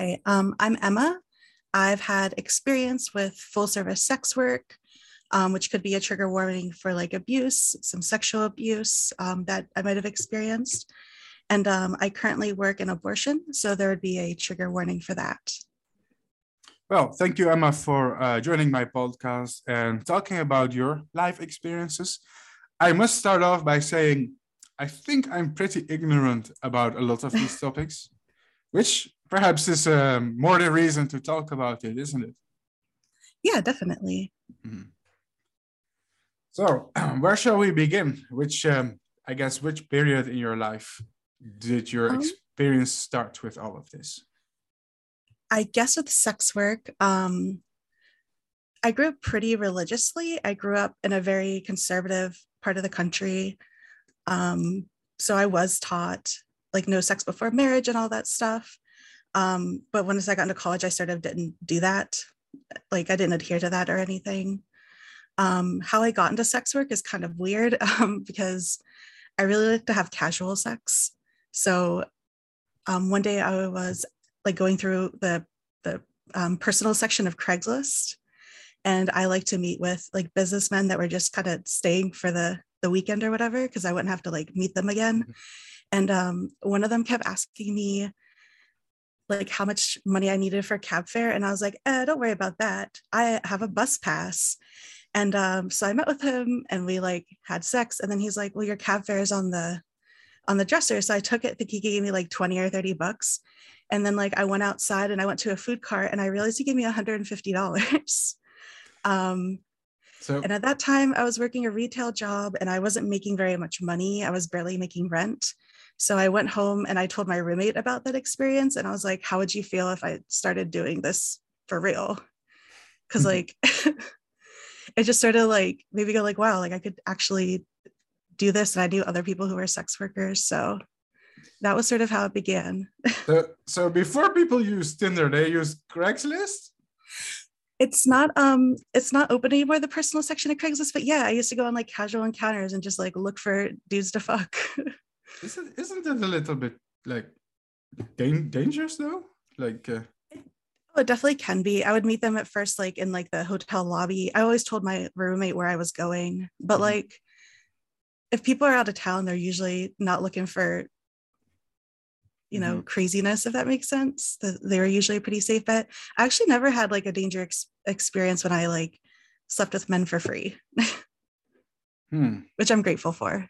Hi, um, I'm Emma. I've had experience with full service sex work, um, which could be a trigger warning for like abuse, some sexual abuse um, that I might have experienced. And um, I currently work in abortion, so there would be a trigger warning for that. Well, thank you, Emma, for uh, joining my podcast and talking about your life experiences. I must start off by saying I think I'm pretty ignorant about a lot of these topics, which perhaps is um, more the reason to talk about it, isn't it? Yeah, definitely. Mm-hmm. So, where shall we begin? Which, um, I guess, which period in your life did your um, experience start with all of this? I guess with sex work, um, I grew up pretty religiously. I grew up in a very conservative part of the country. Um, so I was taught like no sex before marriage and all that stuff. Um, but once I got into college, I sort of didn't do that. Like I didn't adhere to that or anything. Um, how I got into sex work is kind of weird um, because I really like to have casual sex. So um, one day I was like going through the the um, personal section of Craigslist, and I like to meet with like businessmen that were just kind of staying for the the weekend or whatever because I wouldn't have to like meet them again. Mm-hmm. And um, one of them kept asking me like how much money I needed for cab fare, and I was like, eh, "Don't worry about that. I have a bus pass." And um, so I met with him, and we like had sex, and then he's like, "Well, your cab fare is on the on the dresser." So I took it. I think he gave me like twenty or thirty bucks, and then like I went outside and I went to a food cart, and I realized he gave me one hundred and fifty dollars. um, so, and at that time, I was working a retail job and I wasn't making very much money. I was barely making rent. So I went home and I told my roommate about that experience. And I was like, how would you feel if I started doing this for real? Because, like, it just sort of like maybe go like, wow, like I could actually do this. And I knew other people who were sex workers. So that was sort of how it began. so, so before people use Tinder, they use Craigslist? it's not um it's not open anymore the personal section of craigslist but yeah i used to go on like casual encounters and just like look for dudes to fuck isn't isn't it a little bit like dangerous though? Like uh... oh it definitely can be. I would meet them at first like in like the hotel lobby. I always told my roommate where i was going but mm-hmm. like if people are out of town they're usually not looking for you know mm-hmm. craziness if that makes sense. They were usually a pretty safe bet. I actually never had like a danger ex- experience when i like slept with men for free. Hmm. which i'm grateful for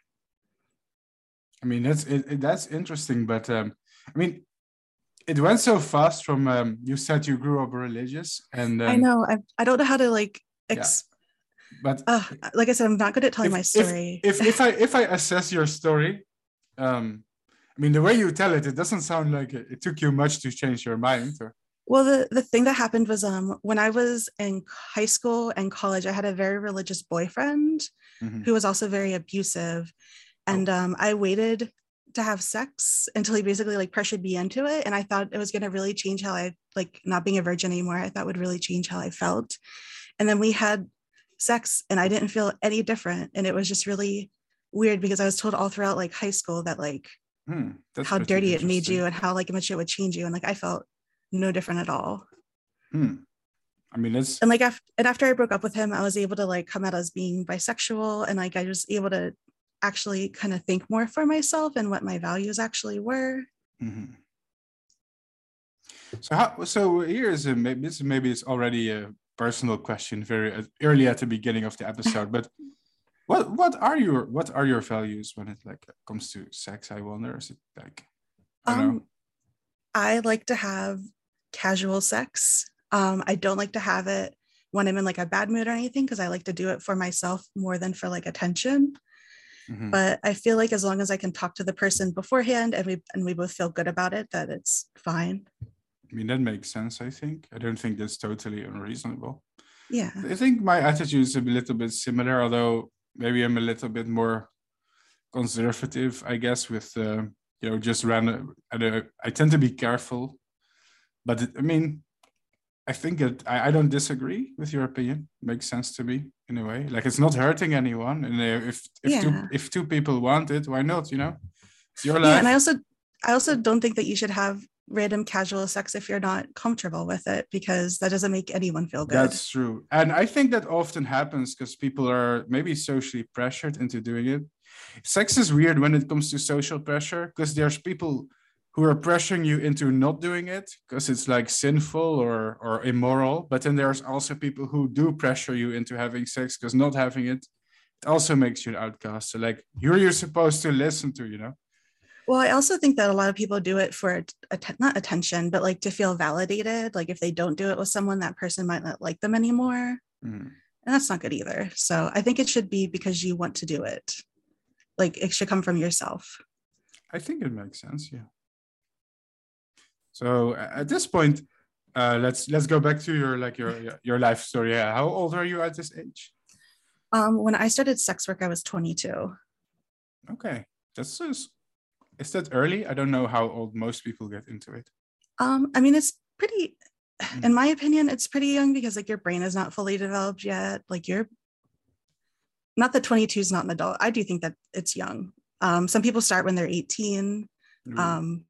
i mean that's it, it, that's interesting but um i mean it went so fast from um you said you grew up religious and um, i know I, I don't know how to like ex- yeah. but uh, like i said i'm not good at telling if, my story if, if if i if i assess your story um I mean, the way you tell it, it doesn't sound like it, it took you much to change your mind. Or... Well, the, the thing that happened was um, when I was in high school and college, I had a very religious boyfriend mm-hmm. who was also very abusive. And oh. um, I waited to have sex until he basically like pressured me into it. And I thought it was going to really change how I like not being a virgin anymore. I thought would really change how I felt. And then we had sex and I didn't feel any different. And it was just really weird because I was told all throughout like high school that like hmm, how dirty it made you and how like much it would change you and like i felt no different at all hmm. i mean it's and like after and after i broke up with him i was able to like come out as being bisexual and like i was able to actually kind of think more for myself and what my values actually were. Mm-hmm. so how so here's a maybe this maybe it's already a personal question very early at the beginning of the episode but what what are your what are your values when it like comes to sex i wonder? Is it like I, um, I like to have casual sex. Um i don't like to have it when i'm in like a bad mood or anything because i like to do it for myself more than for like attention mm-hmm. but i feel like as long as i can talk to the person beforehand and we and we both feel good about it that it's fine i mean that makes sense i think i don't think that's totally unreasonable yeah i think my attitude is a little bit similar although maybe I'm a little bit more conservative, I guess, with uh, you know just random. I, I tend to be careful, but it, I mean, I think it. I, I don't disagree with your opinion. It makes sense to me in a way. Like it's not hurting anyone, and uh, if if yeah. two if two people want it, why not? You know, it's your life. Yeah, and I also I also don't think that you should have random casual sex if you're not comfortable with it because that doesn't make anyone feel good. That's true. And I think that often happens because people are maybe socially pressured into doing it. Sex is weird when it comes to social pressure because there's people who are pressuring you into not doing it because it's like sinful or or immoral but then there's also people who do pressure you into having sex because not having it it also makes you an outcast. So like who are you supposed to listen to you know? Well i also think that a lot of people do it for att- not attention but like to feel validated like if they don't do it with someone that person might not like them anymore. Mm. and that's not good either. So i think it should be because you want to do it. Like it should come from yourself. I think it makes sense yeah so at this point, uh, let's let's go back to your like your your life story. Yeah, how old are you at this age? Um, when I started sex work, I was 22. Okay, that's is is that early? I don't know how old most people get into it. Um, I mean, it's pretty. Mm. In my opinion, it's pretty young because like your brain is not fully developed yet. Like you're not that 22 is not an adult. I do think that it's young. Um, some people start when they're 18. Mm. Um,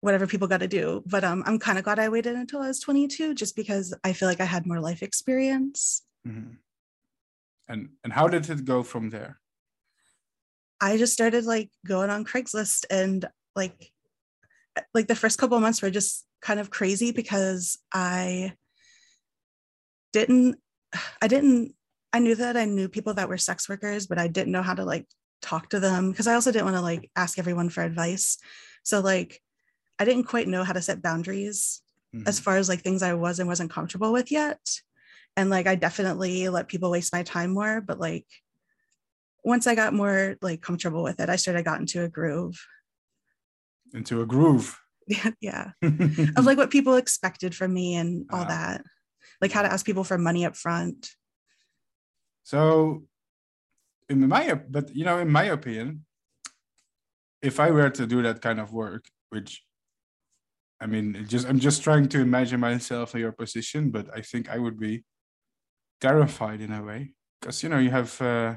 whatever people got to do. But um, I'm kind of glad I waited until I was 22, just because I feel like I had more life experience. Mm-hmm. And and how did it go from there? I just started like going on Craigslist and like like the first couple months were just kind of crazy because I didn't I didn't I knew that I knew people that were sex workers, but I didn't know how to like talk to them because I also didn't want to like ask everyone for advice. So like I didn't quite know how to set boundaries mm-hmm. as far as like things I was and wasn't comfortable with yet. And like I definitely let people waste my time more, but like once I got more like comfortable with it, I started got into a groove. Into a groove. yeah. of like what people expected from me and all that. Like how to ask people for money up front. So in my but you know, in my opinion, if I were to do that kind of work, which I mean, just I'm just trying to imagine myself in your position, but I think I would be terrified in a way because you know you have uh,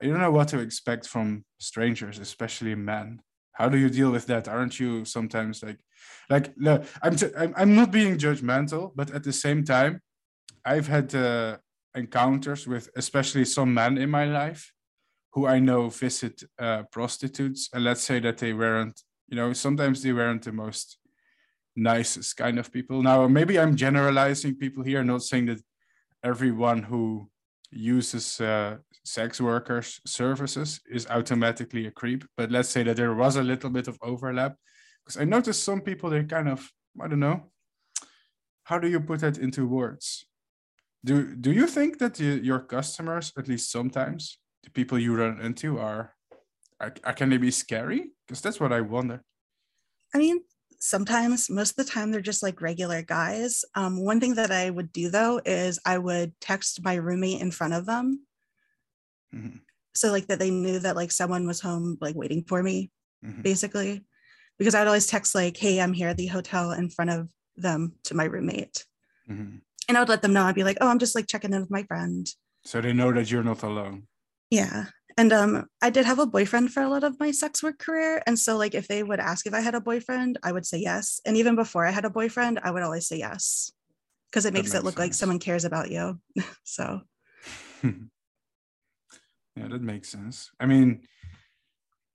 you don't know what to expect from strangers, especially men. How do you deal with that? Aren't you sometimes like, like I'm t- I'm I'm not being judgmental, but at the same time, I've had uh, encounters with especially some men in my life who I know visit uh, prostitutes, and let's say that they weren't you know sometimes they weren't the most nicest kind of people. Now maybe i'm generalizing people here not saying that everyone who uses uh, sex workers services is automatically a creep but let's say that there was a little bit of overlap because i noticed some people they kind of i don't know how do you put that into words? Do do you think that you, your customers at least sometimes the people you run into are can they be scary because that's what I wonder. I mean, sometimes, most of the time, they're just like regular guys. Um, one thing that I would do though is I would text my roommate in front of them. Mm-hmm. So, like, that they knew that like someone was home, like waiting for me, mm-hmm. basically. Because I'd always text, like, hey, I'm here at the hotel in front of them to my roommate. Mm-hmm. And I would let them know, I'd be like, oh, I'm just like checking in with my friend. So they know that you're not alone. Yeah. And um, I did have a boyfriend for a lot of my sex work career. And so, like, if they would ask if I had a boyfriend, I would say yes. And even before I had a boyfriend, I would always say yes because it makes, makes, it look sense. like someone cares about you. so, yeah, that makes sense. I mean,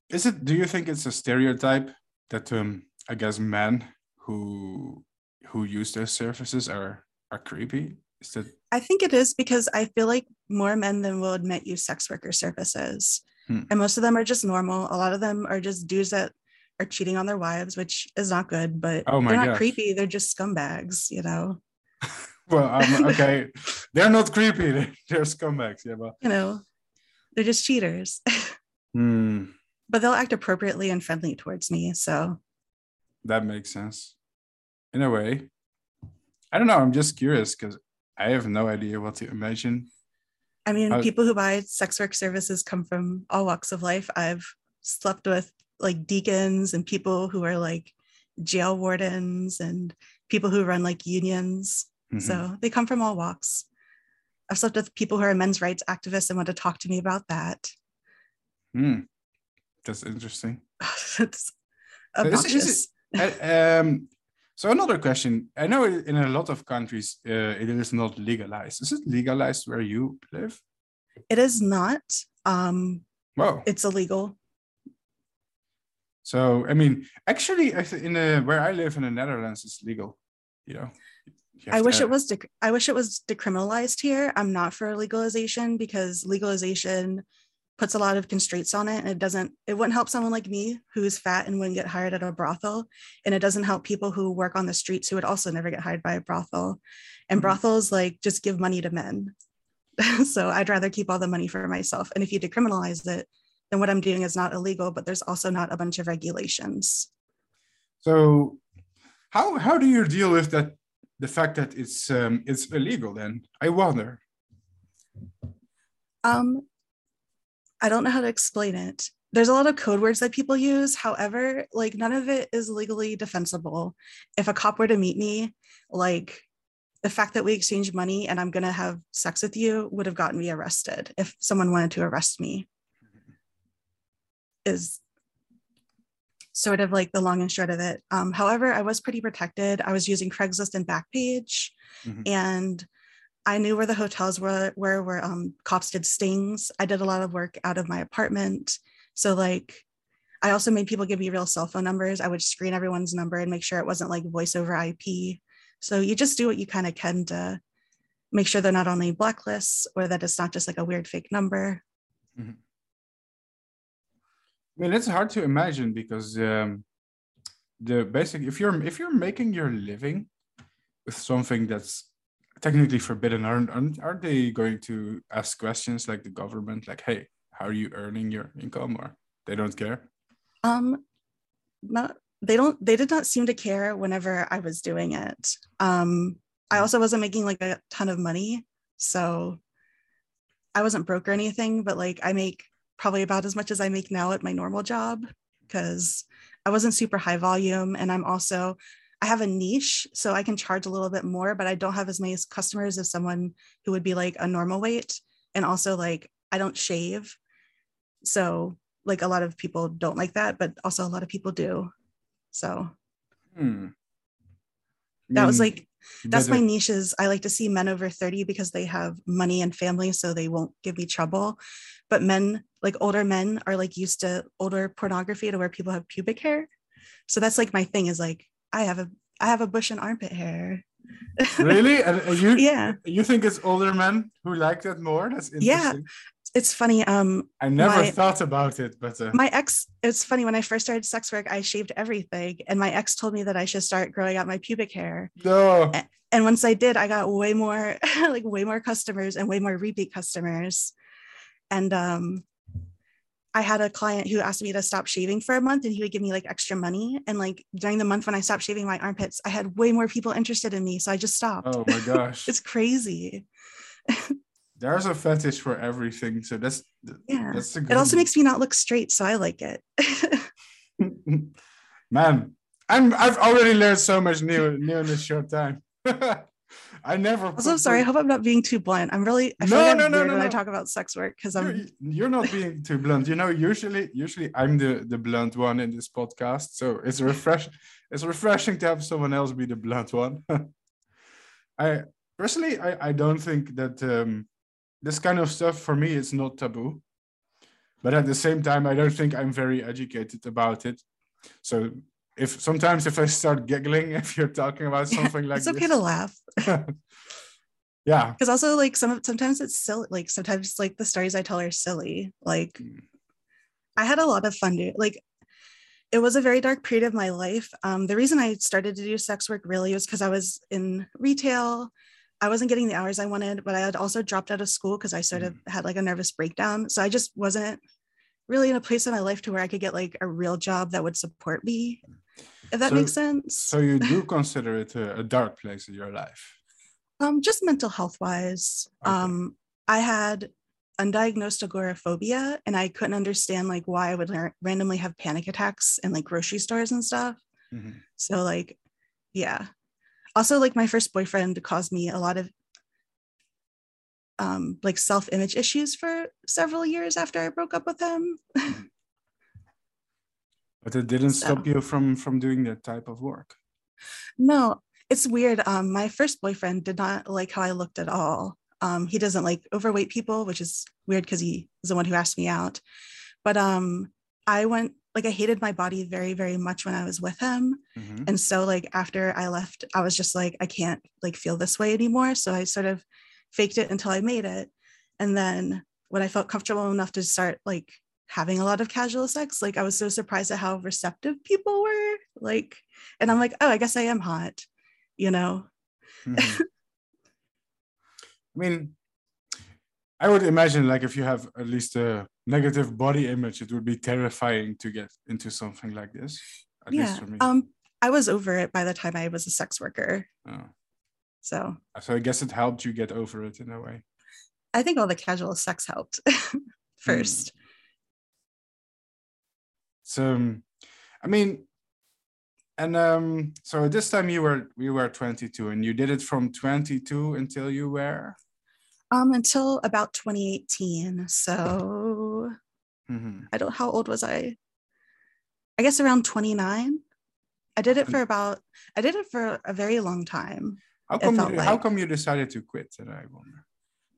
is it, do you think it's a stereotype that, um, I guess, men who who use those services are are creepy? Is that I think it is because I feel like more men than will admit use sex worker services. Hmm. And most of them are just normal. A lot of them are just dudes that are cheating on their wives, which is not good, but oh they're not gosh. creepy. They're just scumbags, you know? well, um, okay. they're not creepy. They're, they're, scumbags. Yeah, but you know, they're just cheaters. hmm. But they'll act appropriately and friendly towards me. So that makes sense. In a way. I don't know. I'm just curious because I have no idea what to imagine. I mean, I, people who buy sex work services come from all walks of life. I've slept with like deacons and people who are like jail wardens and people who run like unions. Mm-hmm. So they come from all walks. I've slept with people who are men's rights activists and want to talk to me about that. Hmm. That's interesting. obnoxious. uh, um, so another question. I know in a lot of countries uh, it is not legalized. Is it legalized where you live? It is not. Um, Whoa. it's illegal. So I mean, actually, in the, where I live in the Netherlands, it's legal. You know. You I wish it was. Dec- I wish it was decriminalized here. I'm not for legalization because legalization puts a lot of constraints on it, and it doesn't. It wouldn't help someone like me who's fat and wouldn't get hired at a brothel, and it doesn't help people who work on the streets who would also never get hired by a brothel. And Mhm. brothels like just give money to men. so I'd rather keep all the money for myself. And if you decriminalize it, then what I'm doing is not illegal, but there's also not a bunch of regulations. So, how how do you deal with that? The fact that it's um, it's illegal. Then I wonder. Um, I don't know how to explain it. There's a lot of code words that people use. However, like none of it is legally defensible. If a cop were to meet me, like the fact that we exchanged money and I'm gonna have sex with you would have gotten me arrested if someone wanted to arrest me. Is sort of like the long and short of it. Um, however, I was pretty protected. I was using Craigslist and Backpage, Mhm. and I knew where the hotels were, where where um, cops did stings. I did a lot of work out of my apartment, so like, I also made people give me real cell phone numbers. I would screen everyone's number and make sure it wasn't like voice over IP. So you just do what you kind of can to make sure they're not only blacklists or that it's not just like a weird fake number. I mean, it's hard to imagine because um, the basic if you're if you're making your living with something that's technically forbidden, aren't aren't, aren't they going to ask questions like the government, like, "Hey, how are you earning your income?" Or they don't care. Um, not they don't they did not seem to care whenever I was doing it. Um, I also wasn't making like a ton of money, so I wasn't broke or anything. But like I make probably about as much as I make now at my normal job because I wasn't super high volume, and I'm also I have a niche, so I can charge a little bit more, but I don't have as many customers as someone who would be like a normal weight, and also like I don't shave, so like a lot of people don't like that, but also a lot of people do. So Hmm. that was like that's my better- niche is I like to see men over 30 because they have money and family, so they won't give me trouble. But men, like older men, are like used to older pornography to where people have pubic hair. So that's like my thing is like I have a I have a bush and armpit hair. really, and, you yeah, you think it's older men who like that more? That's interesting. Yeah. it's funny. Um, I never My- thought about it, but uh, my ex it's funny when i first started sex work i shaved everything and my ex told me that i should start growing out my pubic hair no. and once i did i got way more like way more customers and way more repeat customers and um i had a client who asked me to stop shaving for a month and he would give me like extra money and like during the month when i stopped shaving my armpits i had way more people interested in me so i just stopped Oh my gosh. it's crazy There's a fetish for everything, so that's yeah that's it also makes me not look straight so i like it man. I'm I've already learned so much new new in this short time. I never. also put- sorry i hope i'm not being too blunt i'm really i No, I'm no, no, no, when i talk about sex work because You're, i'm you're not being too blunt. You know, usually usually I'm the the blunt one in this podcast, so it's refresh it's refreshing to have someone else be the blunt one. I personally I I don't think that um this kind of stuff for me is not taboo, but at the same time I don't think I'm very educated about it. So if sometimes if I start giggling if you're talking about something like it's okay this, to laugh. Yeah. because also like some sometimes it's silly like sometimes like the stories i tell are silly. Like Mm. i had a lot of fun doing like it was a very dark period of my life. Um, the reason i started to do sex work really was because i was in retail. I wasn't getting the hours i wanted but i had also dropped out of school because i sort of Mm. had like a nervous breakdown. So i just wasn't really in a place in my life to where i could get like a real job that would support me if that So- makes sense So you do consider it a, a dark place in your life. Um, just mental health wise. Okay. Um, I had undiagnosed agoraphobia and I couldn't understand like why I would ra- randomly have panic attacks in like grocery stores and stuff. Mhm. So like, yeah. Also, like my first boyfriend caused me a lot of um like self-image issues for several years after I broke up with him. But it didn't So- stop you from from doing that type of work. No, it's weird. Um, my first boyfriend did not like how I looked at all. Um, he doesn't like overweight people, which is weird because he is the one who asked me out. But um, I went like I hated my body very, very much when I was with him. Mhm. And so like after I left, I was just like, I can't like feel this way anymore. So I sort of faked it until I made it. And then when I felt comfortable enough to start like having a lot of casual sex, like I was so surprised at how receptive people were. Like, and I'm like, oh, I guess I am hot, you know? Mhm. I mean, I would imagine like if you have at least a negative body image, it would be terrifying to get into something like this. At yeah. least for me. Um, I was over it by the time I was a sex worker. Oh. So So I guess it helped you get over it in a way. I think all the casual sex helped first. So, um, I mean, and um, so this time you were you were 22, and you did it from 22 until you were. Um, until about 2018. So Mhm. I don't how old was I? I guess around 29. I did it for about I did it for a very long time. How come? You, how come you decided to quit? Then I wonder.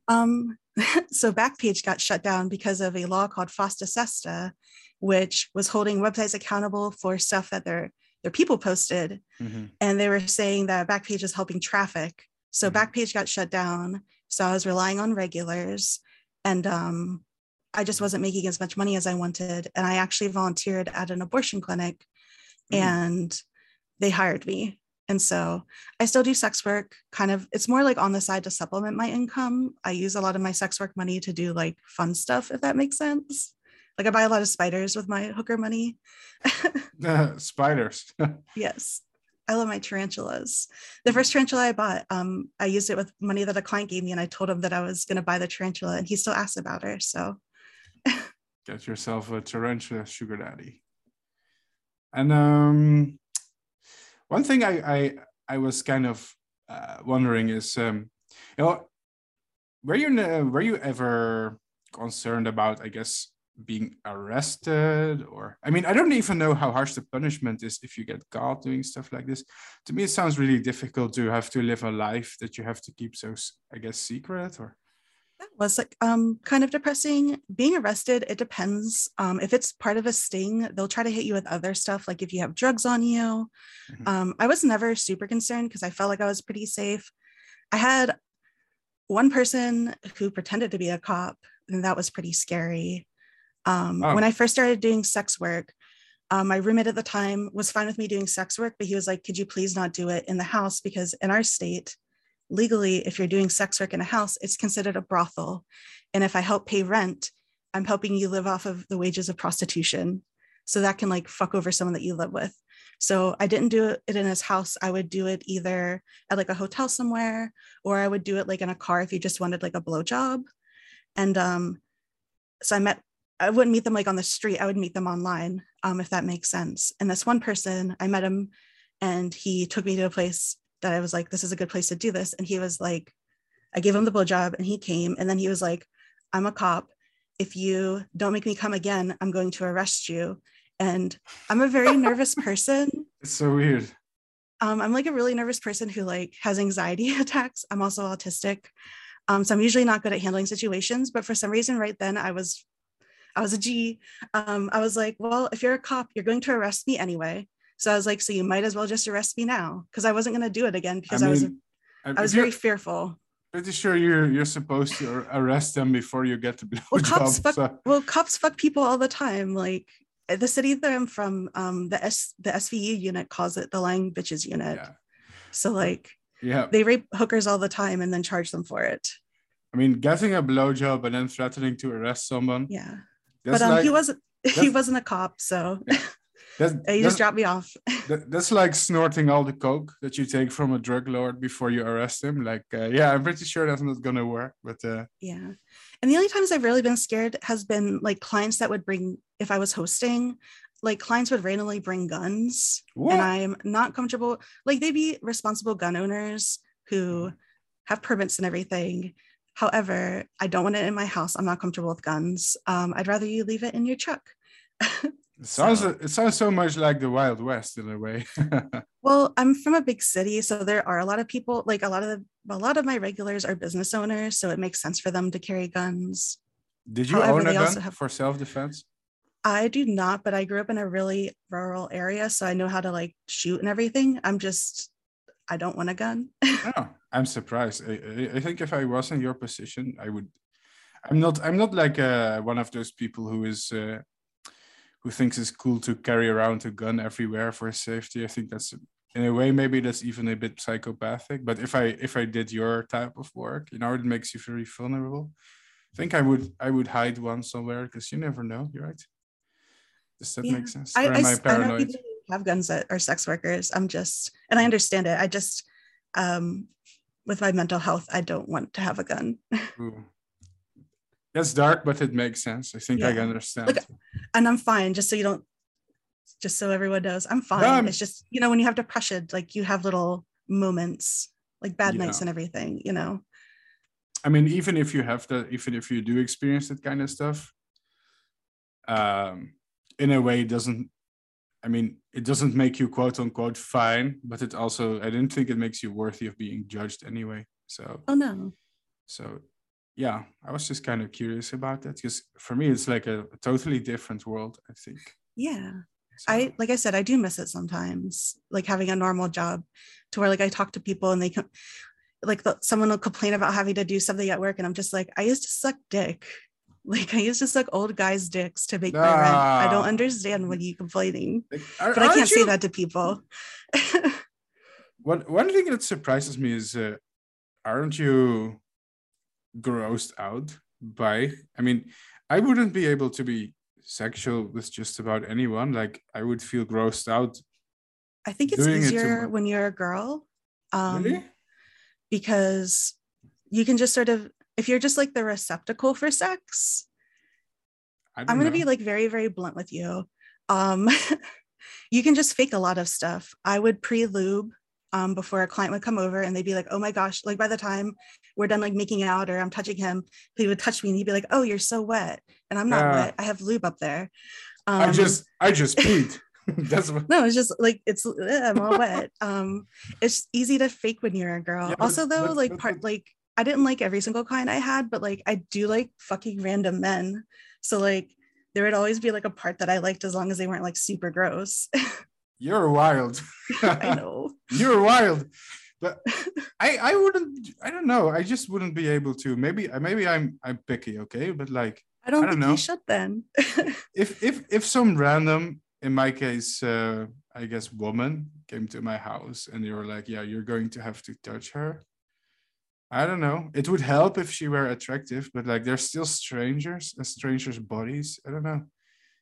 Um so Backpage got shut down because of a law called FOSTA SESTA, which was holding websites accountable for stuff that their their people posted. Mhm. And they were saying that Backpage is helping traffic. So Mhm. Backpage got shut down. So I was relying on regulars and um I just wasn't making as much money as I wanted. And I actually volunteered at an abortion clinic Mm. and they hired me. And so I still do sex work kind of, it's more like on the side to supplement my income. I use a lot of my sex work money to do like fun stuff, if that makes sense. Like I buy a lot of spiders with my hooker money. Uh, spiders. yes. I love my tarantulas. The first tarantula I bought, um, I used it with money that a client gave me, and I told him that I was going to buy the tarantula, and he still asked about her. So, Get yourself a tarantula sugar daddy. And um, one thing I I I was kind of uh, wondering is, um, you know, were you were you ever concerned about, I guess, being arrested or I mean, I don't even know how harsh the punishment is if you get caught doing stuff like this. To me, it sounds really difficult to have to live a life that you have to keep so, i guess, secret or. That was like um, kind of depressing. Being arrested, it depends. Um, if it's part of a sting, they'll try to hit you with other stuff, like if you have drugs on you. Mhm. Um, I was never super concerned because I felt like I was pretty safe. I had one person who pretended to be a cop, and that was pretty scary. Um, Oh. When I first started doing sex work, um, my roommate at the time was fine with me doing sex work, but he was like, Could you please not do it in the house? Because in our state, legally, if you're doing sex work in a house, it's considered a brothel. And if I help pay rent, I'm helping you live off of the wages of prostitution. So that can like fuck over someone that you live with. So I didn't do it in his house. I would do it either at like a hotel somewhere, or I would do it like in a car if you just wanted like a blowjob. And um, so I met, I wouldn't meet them like on the street. I would meet them online, um, if that makes sense. And this one person, I met him and he took me to a place that I was like, this is a good place to do this. And he was like, I gave him the blowjob and he came. And then he was like, I'm a cop. If you don't make me come again, I'm going to arrest you. And I'm a very nervous person. It's so weird. Um, I'm like a really nervous person who like has anxiety attacks. I'm also autistic. Um, so I'm usually not good at handling situations, but for some reason right then I was I was a G. Um, I was like, well, if you're a cop, you're going to arrest me anyway. So I was like, so you might as well just arrest me now because I wasn't going to do it again because I, was mean, I was if you're very fearful. pretty sure you're you're supposed to arrest them before you get the Well, cops blowjob. fuck. so- Well, cops fuck people all the time. Like the city that I'm from, um, the S the SVU unit calls it the lying bitches unit. yeah, So like yeah. they rape hookers all the time and then charge them for it. I mean, getting a blowjob and then threatening to arrest someone. Yeah. But um, like, he wasn't he wasn't a cop, so that's, he that's, just dropped me off. that- that's like snorting all the coke that you take from a drug lord before you arrest him. Like, uh, yeah, I'm pretty sure that's not gonna work. But uh, yeah. And the only times I've really been scared has been like clients that would bring if I was hosting, like clients would randomly bring guns what? and I'm not comfortable. Like they'd be responsible gun owners who Mhm. have permits and everything. However, I don't want it in my house. I'm not comfortable with guns. Um, I'd rather you leave it in your truck. It sounds so, it sounds so much like the Wild West in a way. well, I'm from a big city, so there are a lot of people. Like a lot of the a lot of my regulars are business owners, so it makes sense for them to carry guns. Did you However, own a gun have, for self defense? I do not, but I grew up in a really rural area, so I know how to like shoot and everything. I'm just I don't want a gun. oh, I'm surprised. I, I think if I was in your position, I would. I'm not. I'm not like uh, one of those people who is uh, who thinks it's cool to carry around a gun everywhere for safety. I think that's in a way maybe that's even a bit psychopathic. But if I if I did your type of work, you know, it makes you very vulnerable. I think I would I would hide one somewhere because you never know. You're right. Does that yeah. make sense? I, I, I, know people have guns that are sex workers. I'm just, and I understand it. I just, um, with my mental health, I don't want to have a gun. That's dark, but it makes sense. I think yeah. I understand. Look, and I'm fine. Just so you don't, just so everyone knows, I'm fine. No, it's just you know when you have depression, like you have little moments, like bad nights and everything. You know. I mean, even if you have that, even if you do experience that kind of stuff, um, in a way, it doesn't. I mean, it doesn't make you quote unquote fine, but it also I didn't think it makes you worthy of being judged anyway. So. Oh no. So yeah, I was just kind of curious about that because for me, it's like a, a totally different world, I think. Yeah. So. I, like I said, I do miss it sometimes, like having a normal job to where like I talk to people and they come, like the, someone will complain about having to do something at work. And I'm just like, I used to suck dick. Like I used to suck old guys' dicks to make my rent. I don't understand when you're complaining, are, but I can't you... say that to people. one one thing that surprises me is, uh, aren't you grossed out by i mean i wouldn't be able to be sexual with just about anyone. Like i would feel grossed out i think it's easier it when you're a girl um really? because you can just sort of if you're just like the receptacle for sex i'm going to be like very very blunt with you. Um you can just fake a lot of stuff. I would pre-lube um, before a client would come over and they'd be like, oh my gosh, like by the time we're done like making out or I'm touching him, he would touch me and he'd be like, oh, you're so wet. And I'm not uh, wet. I have lube up there. Um, I just, I just peed. That's what... no, it's just like it's I'm all wet. Um, it's easy to fake when you're a girl. Yeah, also, though, like part like I didn't like every single client I had, but like I do like fucking random men. So like there would always be like a part that I liked as long as they weren't like super gross. You're wild. I know. You're wild. But I I wouldn't I don't know. I just wouldn't be able to. Maybe maybe I'm I'm picky, okay? But like I don't, I don't know. you should then. if if if some random in my case uh I guess woman came to my house and they were like, "Yeah, you're going to have to touch her." I don't know. It would help if she were attractive, but like they're still strangers, uh, strangers' bodies. I don't know.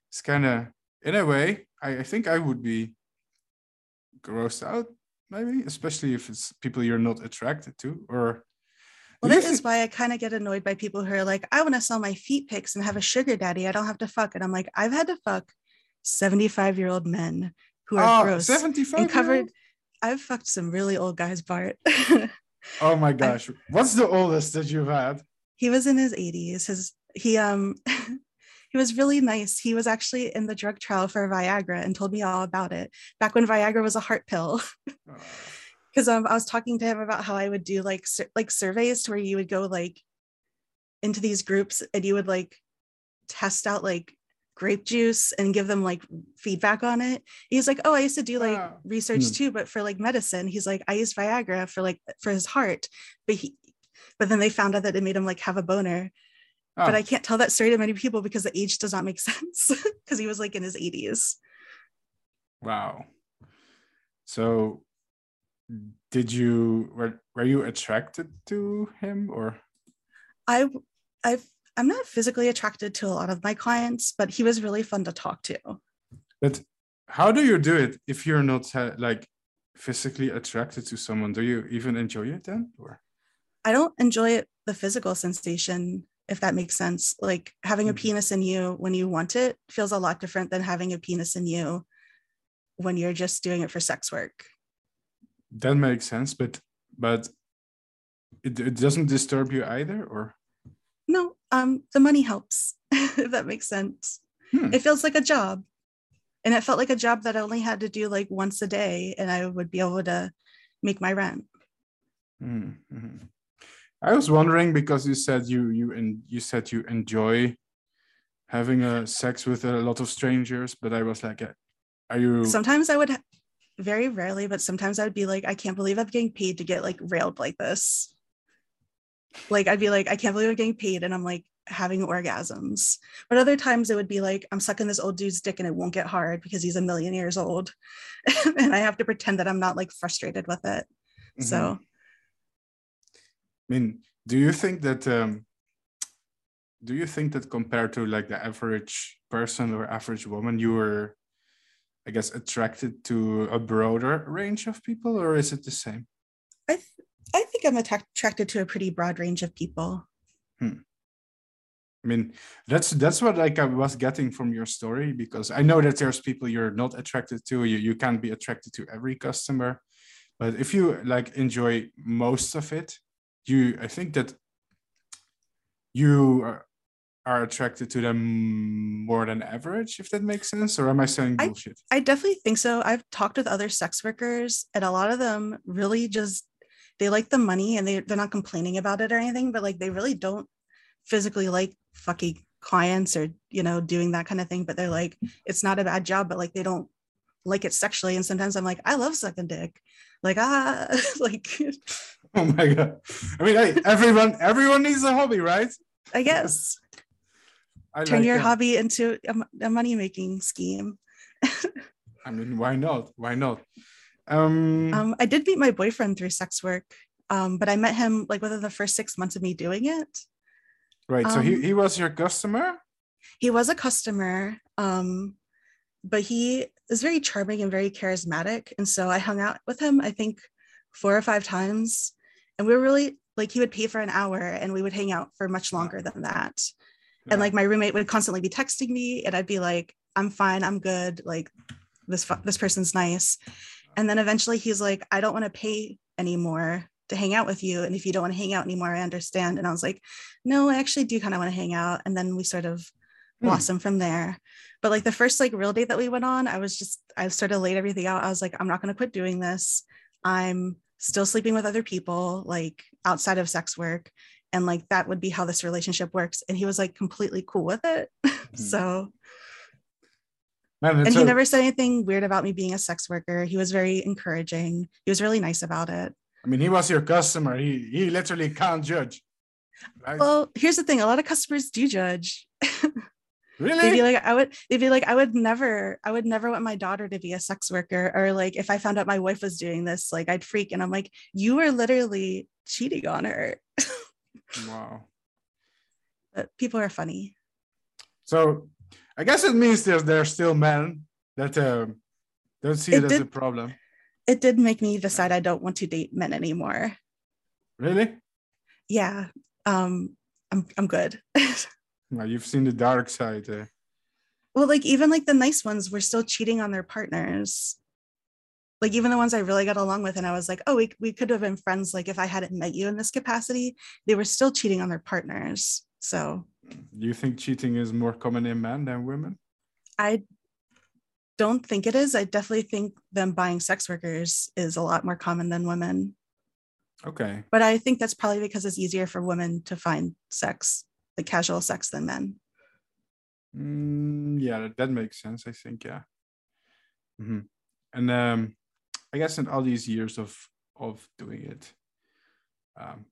It's kind of, in a way, I, I think I would be grossed out maybe especially if it's people you're not attracted to or well that is why i kind of get annoyed by people who are like i want to sell my feet pics and have a sugar daddy. I don't have to fuck. And i'm like i've had to fuck 75 year old men who are oh, gross. 75 and covered i've fucked some really old guys bart. Oh my gosh. What's the oldest that you've had? He was in his 80s his he um he was really nice. He was actually in the drug trial for Viagra and told me all about it back when Viagra was a heart pill. Because um, I was talking to him about how I would do like sur- like surveys to where you would go like into these groups and you would like test out like grape juice and give them like feedback on it. He's like, oh, I used to do like research mm. too, but for like medicine. He's like, I used Viagra for like for his heart, but he, but then they found out that it made him like have a boner. Oh. But I can't tell that story to many people because the age does not make sense because he was like in his 80s. Wow. So did you were, were you attracted to him or I I've I'm not physically attracted to a lot of my clients, but he was really fun to talk to. But how do you do it if you're not uh, like physically attracted to someone? Do you even enjoy it then? Or I don't enjoy it, the physical sensation if that makes sense. Like having a mm-hmm. penis in you when you want it feels a lot different than having a penis in you when you're just doing it for sex work. That makes sense, but but it, it doesn't disturb you either, or no? Um, the money helps if that makes sense. Hmm. It feels like a job. and it felt like a job that I only had to do like once a day and I would be able to make my rent. Mm-hmm. I was wondering because you said you you and you said you enjoy having a sex with a lot of strangers, but I was like, uh, are you? Sometimes I would, very rarely, but sometimes I would be like, I can't believe I'm getting paid to get like railed like this. Like I'd be like, I can't believe I'm getting paid, and I'm like having orgasms. But other times it would be like, I'm sucking this old dude's dick and it won't get hard because he's a million years old, and I have to pretend that I'm not like frustrated with it. Mm-hmm. So. I mean, do you think that um, do you think that compared to like the average person or average woman, you were, I guess, attracted to a broader range of people, or is it the same? I th- I think I'm attracted to a pretty broad range of people. Hmm. I mean, that's that's what like I was getting from your story because I know that there's people you're not attracted to. You you can't be attracted to every customer, but if you like enjoy most of it, you I think that you are, are attracted to them more than average, if that makes sense, or am I saying bullshit? I, I definitely think so. I've talked with other sex workers, and a lot of them really just they like the money and they, they're not complaining about it or anything, but like they really don't physically like fucking clients or you know doing that kind of thing but they're like it's not a bad job but like they don't like it sexually and sometimes i'm like i love sucking dick like ah like oh my god. I mean hey, everyone everyone needs a hobby right? I guess. I turn like your hobby into a, a money making scheme. I mean why not? Why not? Um, um i did meet my boyfriend through sex work um but i met him like within the first six months of me doing it. Right so he, um, he was your customer? he was a customer um but he is very charming and very charismatic. And so I hung out with him, I think, four or five times. And we were really like, he would pay for an hour and we would hang out for much longer than that. Yeah. And like my roommate would constantly be texting me and I'd be like, I'm fine, I'm good. Like this, this person's nice. And then eventually he's like, I don't want to pay anymore to hang out with you. And if you don't want to hang out anymore, I understand. And I was like, no, I actually do kind of want to hang out. And then we sort of blossom blossomed from there but like the first like real date that we went on i was just i sort of laid everything out i was like i'm not going to quit doing this i'm still sleeping with other people like outside of sex work and like that would be how this relationship works and he was like completely cool with it. Mm-hmm. so Man, and he never said anything weird about me being a sex worker. He was very encouraging. He was really nice about it. I mean he was your customer. He he literally can't judge right? well here's the thing. A lot of customers do judge Really? They'd be like, I would, they'd be like, I would never, I would never want my daughter to be a sex worker. Or like, if I found out my wife was doing this, like, I'd freak. And I'm like, you are literally cheating on her. wow. But people are funny. So I guess it means there's there's still men that uh, don't see it, it as a problem. It did make me decide I don't want to date men anymore. Really? Yeah. Um, I'm I'm good. Well, you've seen the dark side. Uh... Well, like even like the nice ones were still cheating on their partners. Like even the ones I really got along with, and I was like, oh, we, we could have been friends. Like if I hadn't met you in this capacity, they were still cheating on their partners. So do you think cheating is more common in men than women? I don't think it is. I definitely think them buying sex workers is a lot more common than women. Okay. But I think that's probably because it's easier for women to find sex like casual sex than men. Mm, yeah, that, that, makes sense. I think yeah. Mm-hmm. And um, I guess in all these years of of doing it, um,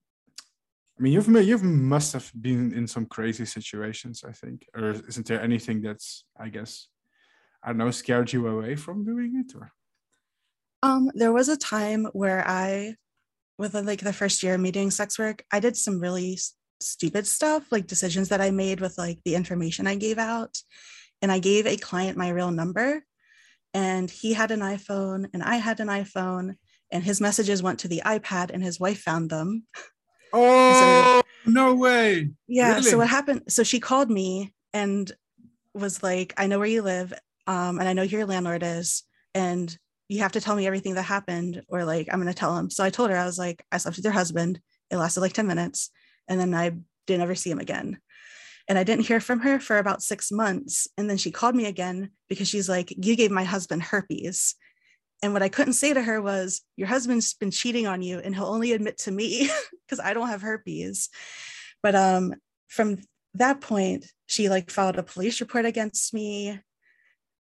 I mean, you've you must have been in some crazy situations. I think, or isn't there anything that's I guess I don't know scared you away from doing it or? Um, there was a time where I, with like the first year of me doing sex work, I did some really stupid stuff, like decisions that I made with like the information I gave out. And I gave a client my real number, and he had an iPhone, and I had an iPhone, and his messages went to the iPad, and his wife found them. Oh, so, no way. Yeah. Really? So what happened? So she called me and was like, I know where you live, um, and I know who your landlord is, and you have to tell me everything that happened, or like I'm gonna tell him. So I told her, I was like, I slept with your husband. It lasted like 10 minutes and then I didn't ever see him again. And I didn't hear from her for about six months. And then she called me again because she's like, You gave my husband herpes. And what I couldn't say to her was, Your husband's been cheating on you, and he'll only admit to me because I don't have herpes. But um, from that point, she like filed a police report against me.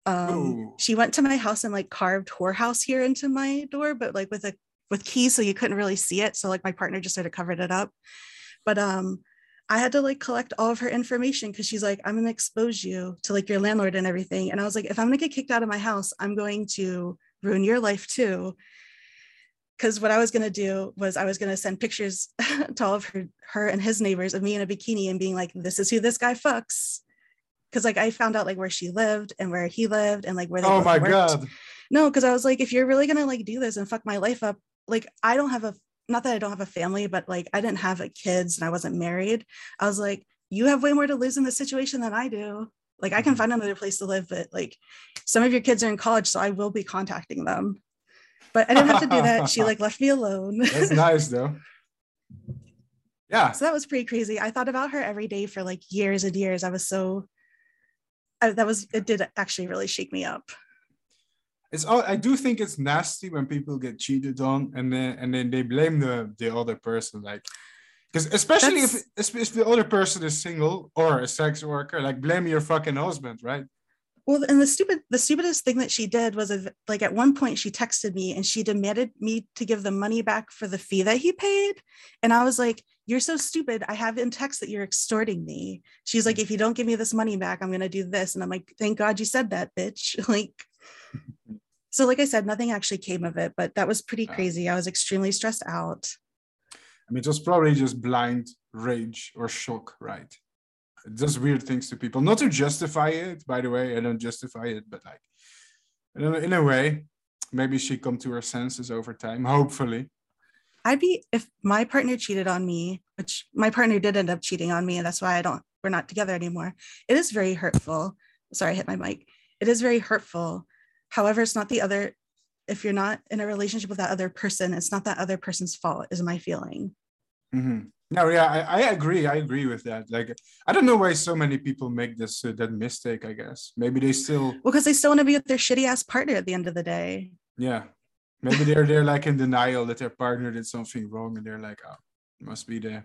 Um, she went to my house and like carved whorehouse here into my door, but like with a with keys, so you couldn't really see it. So like my partner just sort of covered it up. But um, I had to like collect all of her information because she's like, I'm gonna expose you to like your landlord and everything. And I was like, if I'm gonna get kicked out of my house, I'm going to ruin your life too. Because what I was gonna do was I was gonna send pictures to all of her, her and his neighbors of me in a bikini and being like, this is who this guy fucks. Because like I found out like where she lived and where he lived and like where they Oh my worked. god. No, because I was like, if you're really gonna like do this and fuck my life up, like I don't have a not that I don't have a family, but like I didn't have like, kids and I wasn't married. I was like, you have way more to lose in this situation than I do. Like I can Mhm. find another place to live, but like some of your kids are in college, so I will be contacting them. But I didn't have to do that. She like left me alone. That's nice though. Yeah. so that was pretty crazy. I thought about her every day for like years and years. I was so I, that was it did actually really shake me up. It's all I do think it's nasty when people get cheated on and then and then they blame the the other person like because especially if, if if the other person is single or a sex worker like blame your fucking husband right Well, and the stupid, the stupidest thing that she did was a, like at one point she texted me and she demanded me to give the money back for the fee that he paid, and I was like, "You're so stupid! I have in text that you're extorting me." She's like, mm. "If you don't give me this money back, I'm gonna do this," and I'm like, "Thank God you said that, bitch!" like, so like I said, nothing actually came of it, but that was pretty crazy. I was extremely stressed out. I mean it was probably just blind rage or shock right it does weird things to people not to justify it by the way I don't justify it but like in a, in a way maybe she come to her senses over time hopefully I'd be if my partner cheated on me, which my partner did end up cheating on me, and that's why I don't we're not together anymore. It is very hurtful. Sorry, I hit my mic. It is very hurtful. However, it's not the other if you're not in a relationship with that other person, it's not that other person's fault, is my feeling. Mm-hmm. No, yeah, I, I agree. I agree with that. Like, I don't know why so many people make this uh, that mistake. I guess maybe they still, Well, because they still want to be with their shitty ass partner at the end of the day. yeah, maybe they're they're like in denial that their partner did something wrong, and they're like, oh, it must be the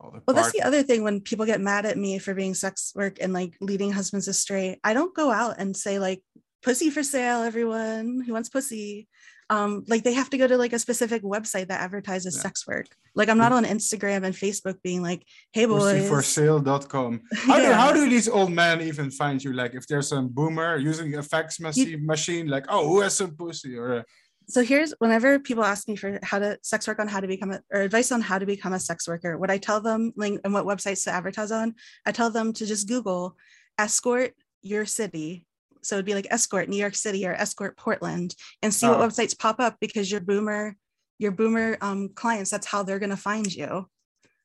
other Well, that's the other thing when people get mad at me for being sex work and like leading husbands astray. I don't go out and say like pussy for sale, everyone who wants pussy. Um, like they have to go to like a specific website that advertises Yeah. sex work. Like I'm not on Instagram and Facebook being like, hey boys. Pussyforsale.com. How, do, Yeah. how do these old men even find you? Like, if there's some boomer using a fax machine, machine like, oh, who has some pussy? Or, uh, so here's whenever people ask me for how to sex work on how to become a or advice on how to become a sex worker, what I tell them like and what websites to advertise on, I tell them to just Google escort your city. So it'd be like escort New York City or escort Portland and see Oh. what websites pop up because your boomer, your boomer um, clients, that's how they're gonna find you.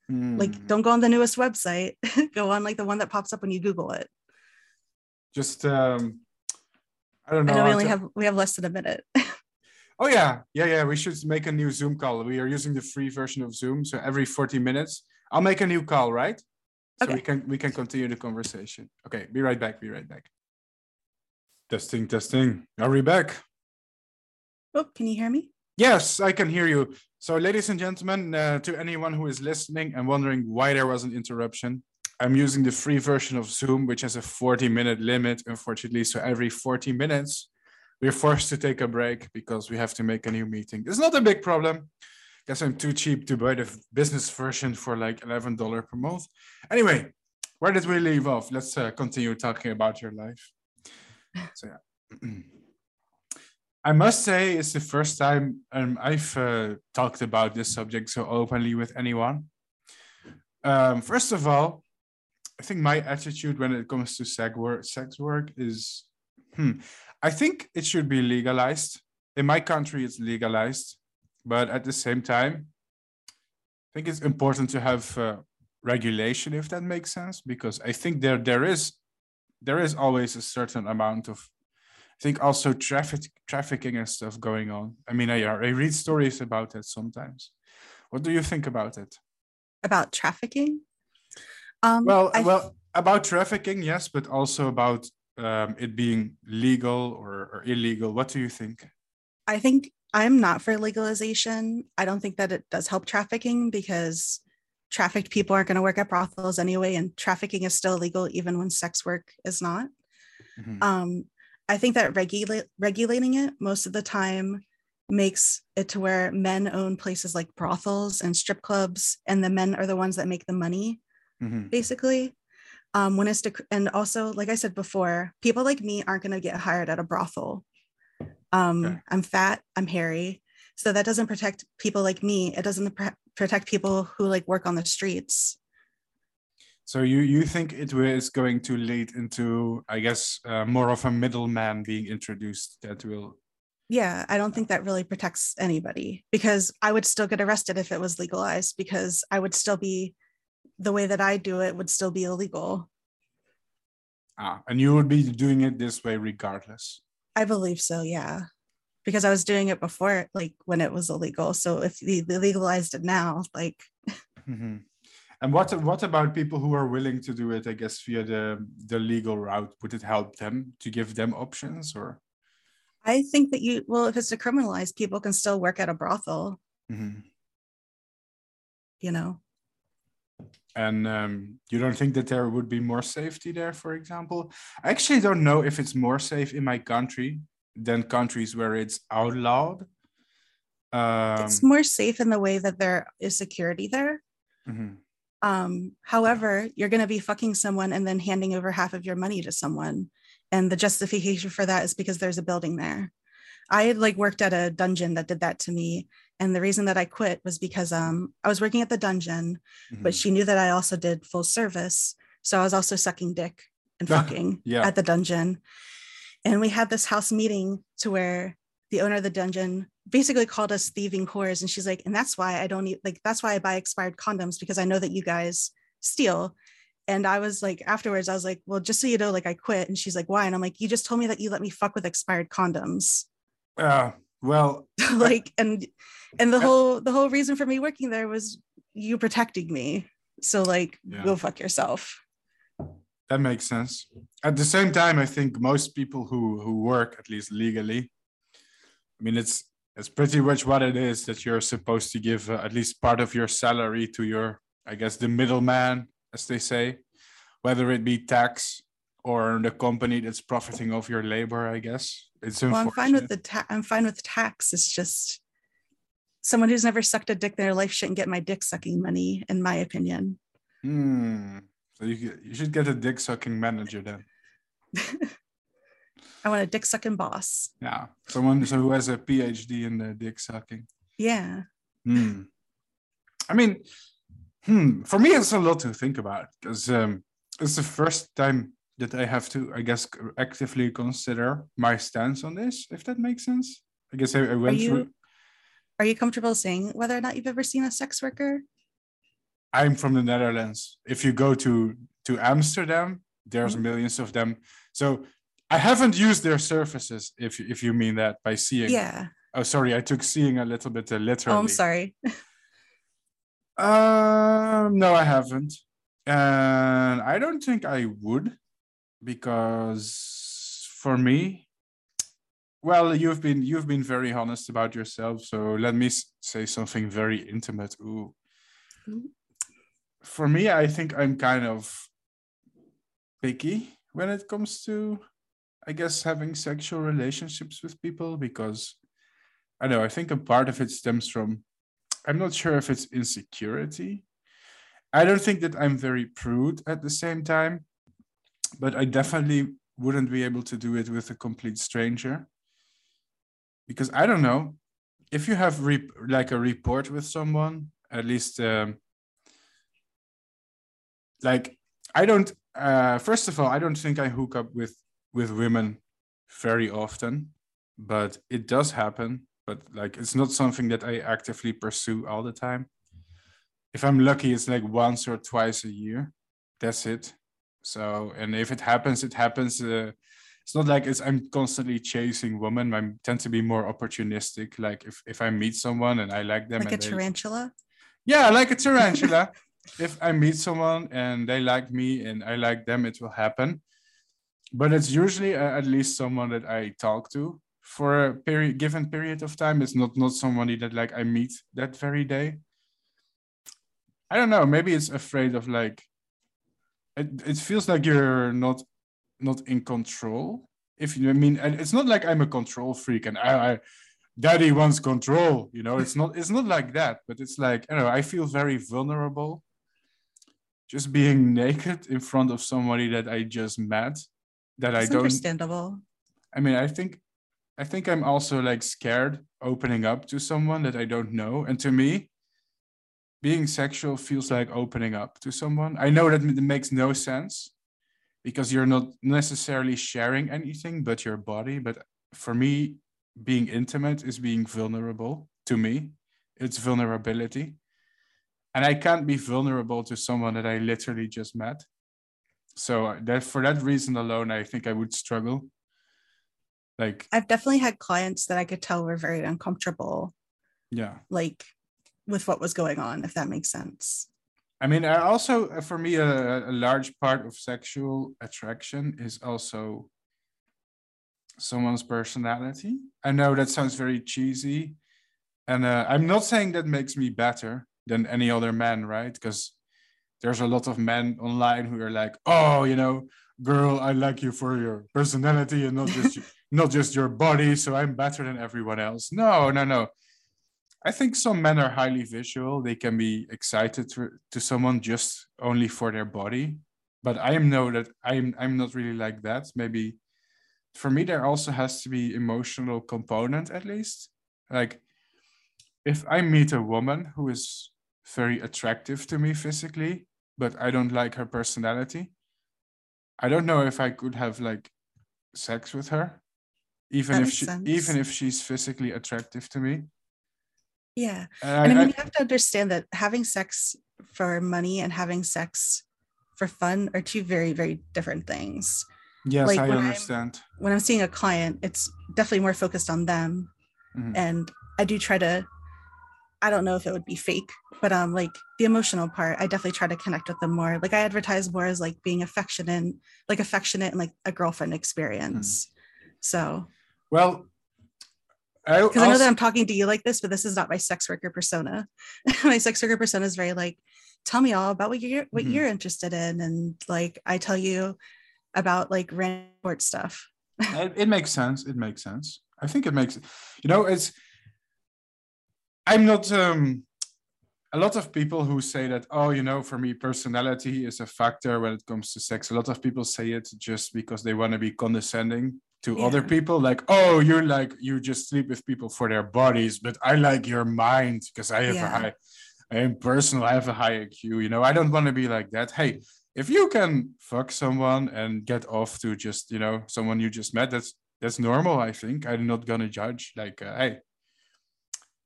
Like hmm, don't go on the newest website, go on like the one that pops up when you Google it. just, um, I don't know. I know we only to- have we have less than a minute. Oh yeah, yeah, yeah. We should make a new Zoom call. We are using the free version of Zoom, so every 40 minutes, I'll make a new call, right? So we can we can continue the conversation. Okay, be right back. Be right back. Testing, testing. Are we back? oh, can you hear me? Yes, I can hear you. So, ladies and gentlemen, uh, to anyone who is listening and wondering why there was an interruption, I'm using the free version of Zoom, which has a 40 minute limit, unfortunately. So, every 40 minutes, we're forced to take a break because we have to make a new meeting. It's not a big problem. Guess I'm too cheap to buy the business version for like $11 per month. Anyway, where did we leave off? Let's uh, continue talking about your life. So, yeah. I must say, it's the first time um, I've uh, talked about this subject so openly with anyone. Um, first of all, I think my attitude when it comes to sex work, sex work is, hmm, I think it should be legalized. In my country, it's legalized, but at the same time, I think it's important to have uh, regulation, if that makes sense, because I think there there is there is always a certain amount of I think also traffic trafficking and stuff going on. I mean, I, I read stories about it sometimes. What do you think about it? About trafficking? Um, Well, I- well, about trafficking, yes, but also about um, it being legal or, or illegal. What do you think? I think I'm not for legalization. I don't think that it does help trafficking because trafficked people aren't going to work at brothels anyway, and trafficking is still illegal even when sex work is not. Mm-hmm. Um, I think that regulate regulating it most of the time makes it to where men own places like brothels and strip clubs, and the men are the ones that make the money, mm-hmm. basically. Um, when it's dec- and also, like I said before, people like me aren't going to get hired at a brothel. Um, okay. I'm fat, I'm hairy, so that doesn't protect people like me. It doesn't protect people who like work on the streets. So you you think it is going to lead into, I guess, uh, more of a middleman being introduced that will. Yeah, I don't think that really protects anybody because I would still get arrested if it was legalized because I would still be the way that I do it would still be illegal. Ah, and you would be doing it this way regardless. I believe so, yeah. Because I was doing it before, like when it was illegal. So if they legalized it now, like. mm-hmm. And what what about people who are willing to do it? I guess via the the legal route, would it help them to give them options or? I think that you well, if it's decriminalized, people can still work at a brothel. Mm-hmm. You know. And um, you don't think that there would be more safety there, for example? I actually don't know if it's more safe in my country than countries where it's outlawed. Um, it's more safe in the way that there is security there. Mm-hmm. Um, however, you're going to be fucking someone and then handing over half of your money to someone. And the justification for that is because there's a building there. I had like worked at a dungeon that did that to me. And the reason that I quit was because um, I was working at the dungeon, mm-hmm. but she knew that I also did full service. So I was also sucking dick and fucking yeah. at the dungeon. And we had this house meeting to where the owner of the dungeon basically called us thieving whores. And she's like, and that's why I don't need, like, that's why I buy expired condoms because I know that you guys steal. And I was like, afterwards, I was like, well, just so you know, like, I quit. And she's like, why? And I'm like, you just told me that you let me fuck with expired condoms. Uh, well, like, and, and the whole, the whole reason for me working there was you protecting me. So, like, yeah. go fuck yourself. That makes sense. At the same time, I think most people who who work, at least legally, I mean, it's it's pretty much what it is that you're supposed to give uh, at least part of your salary to your, I guess, the middleman, as they say, whether it be tax or the company that's profiting off your labor. I guess it's well, I'm fine with the ta- I'm fine with tax. It's just someone who's never sucked a dick in their life shouldn't get my dick sucking money, in my opinion. Hmm. So you you should get a dick sucking manager then. I want a dick sucking boss. Yeah, someone so who has a PhD in the dick sucking. Yeah. Hmm. I mean, hmm. For me, it's a lot to think about because um, it's the first time that I have to, I guess, actively consider my stance on this. If that makes sense. I guess I, I went are you, through. Are you comfortable saying whether or not you've ever seen a sex worker? I'm from the Netherlands. If you go to to Amsterdam, there's mm-hmm. millions of them. So I haven't used their services, if if you mean that by seeing. Yeah. Oh, sorry, I took seeing a little bit uh, literally. Oh, I'm sorry. um, no, I haven't, and I don't think I would, because for me, well, you've been you've been very honest about yourself. So let me say something very intimate. Ooh. For me, I think I'm kind of picky when it comes to I guess, having sexual relationships with people because I know, I think a part of it stems from, I'm not sure if it's insecurity. I don't think that I'm very prude at the same time, but I definitely wouldn't be able to do it with a complete stranger. Because I don't know, if you have re- like a report with someone, at least, um, like, I don't, uh, first of all, I don't think I hook up with with women very often, but it does happen. But like, it's not something that I actively pursue all the time. If I'm lucky, it's like once or twice a year. That's it. So, and if it happens, it happens. Uh, it's not like it's I'm constantly chasing women. I tend to be more opportunistic. Like if if I meet someone and I like them, like a tarantula. They, yeah, like a tarantula. If I meet someone and they like me and I like them, it will happen. But it's usually uh, at least someone that I talk to for a period given period of time. It's not not somebody that like I meet that very day. I don't know. Maybe it's afraid of like. It, it feels like you're not not in control. If you I mean, and it's not like I'm a control freak and I, I daddy wants control you know it's not it's not like that but it's like i know i feel very vulnerable just being naked in front of somebody that i just met that It's i don't understandable. i mean i think i think i'm also like scared opening up to someone that i don't know and to me being sexual feels like opening up to someone i know that it makes no sense because you're not necessarily sharing anything but your body but for me being intimate is being vulnerable to me. It's vulnerability. And I can't be vulnerable to someone that I literally just met. So that for that reason alone, I think I would struggle. Like I've definitely had clients that I could tell were very uncomfortable, yeah. like with what was going on, if that makes sense. I mean, I also uh, for me a, a large part of sexual attraction is also someone's personality. I know that sounds very cheesy. And uh, I'm not saying that makes me better than any other man, right? Because there's a lot of men online who are like, oh, you know, girl, I like you for your personality and not just not just your body, so I'm better than everyone else. No, no, no. I think some men are highly visual. They can be excited to, to someone just only for their body. But I am know that I'm I'm not really like that. Maybe for me there also has to be emotional component at least like if i meet a woman who is very attractive to me physically but i don't like her personality i don't know if i could have like sex with her even That if she sense. even if she's physically attractive to me Yeah. And And I I- mean, you have to understand that having sex for money and having sex for fun are two very, very different things. yes like i when I'm- understand When I'm seeing a client, it's definitely more focused on them. Mhm. And I do try to, I don't know if it would be fake, but um, like the emotional part, I definitely try to connect with them more. Like I advertise more as like being affectionate, like affectionate and like a girlfriend experience. So well I, because I know that I'm talking to you like this, but this is not my sex worker persona. my sex worker persona is very like, tell me all about what you're what Mhm. you're interested in, and like I tell you about like random stuff. it, it makes sense it makes sense i think it makes you know it's i'm not um a lot of people who say that oh you know for me personality is a factor when it comes to sex. A lot of people say it just because they want to be condescending to other people. Like oh you're like you just sleep with people for their bodies but i like your mind because i have a high i am personal i have a high iq you know? I don't want to be like that. Hey if you can fuck someone and get off to just you know someone you just met that's that's normal i think. I'm not gonna judge. Like uh, hey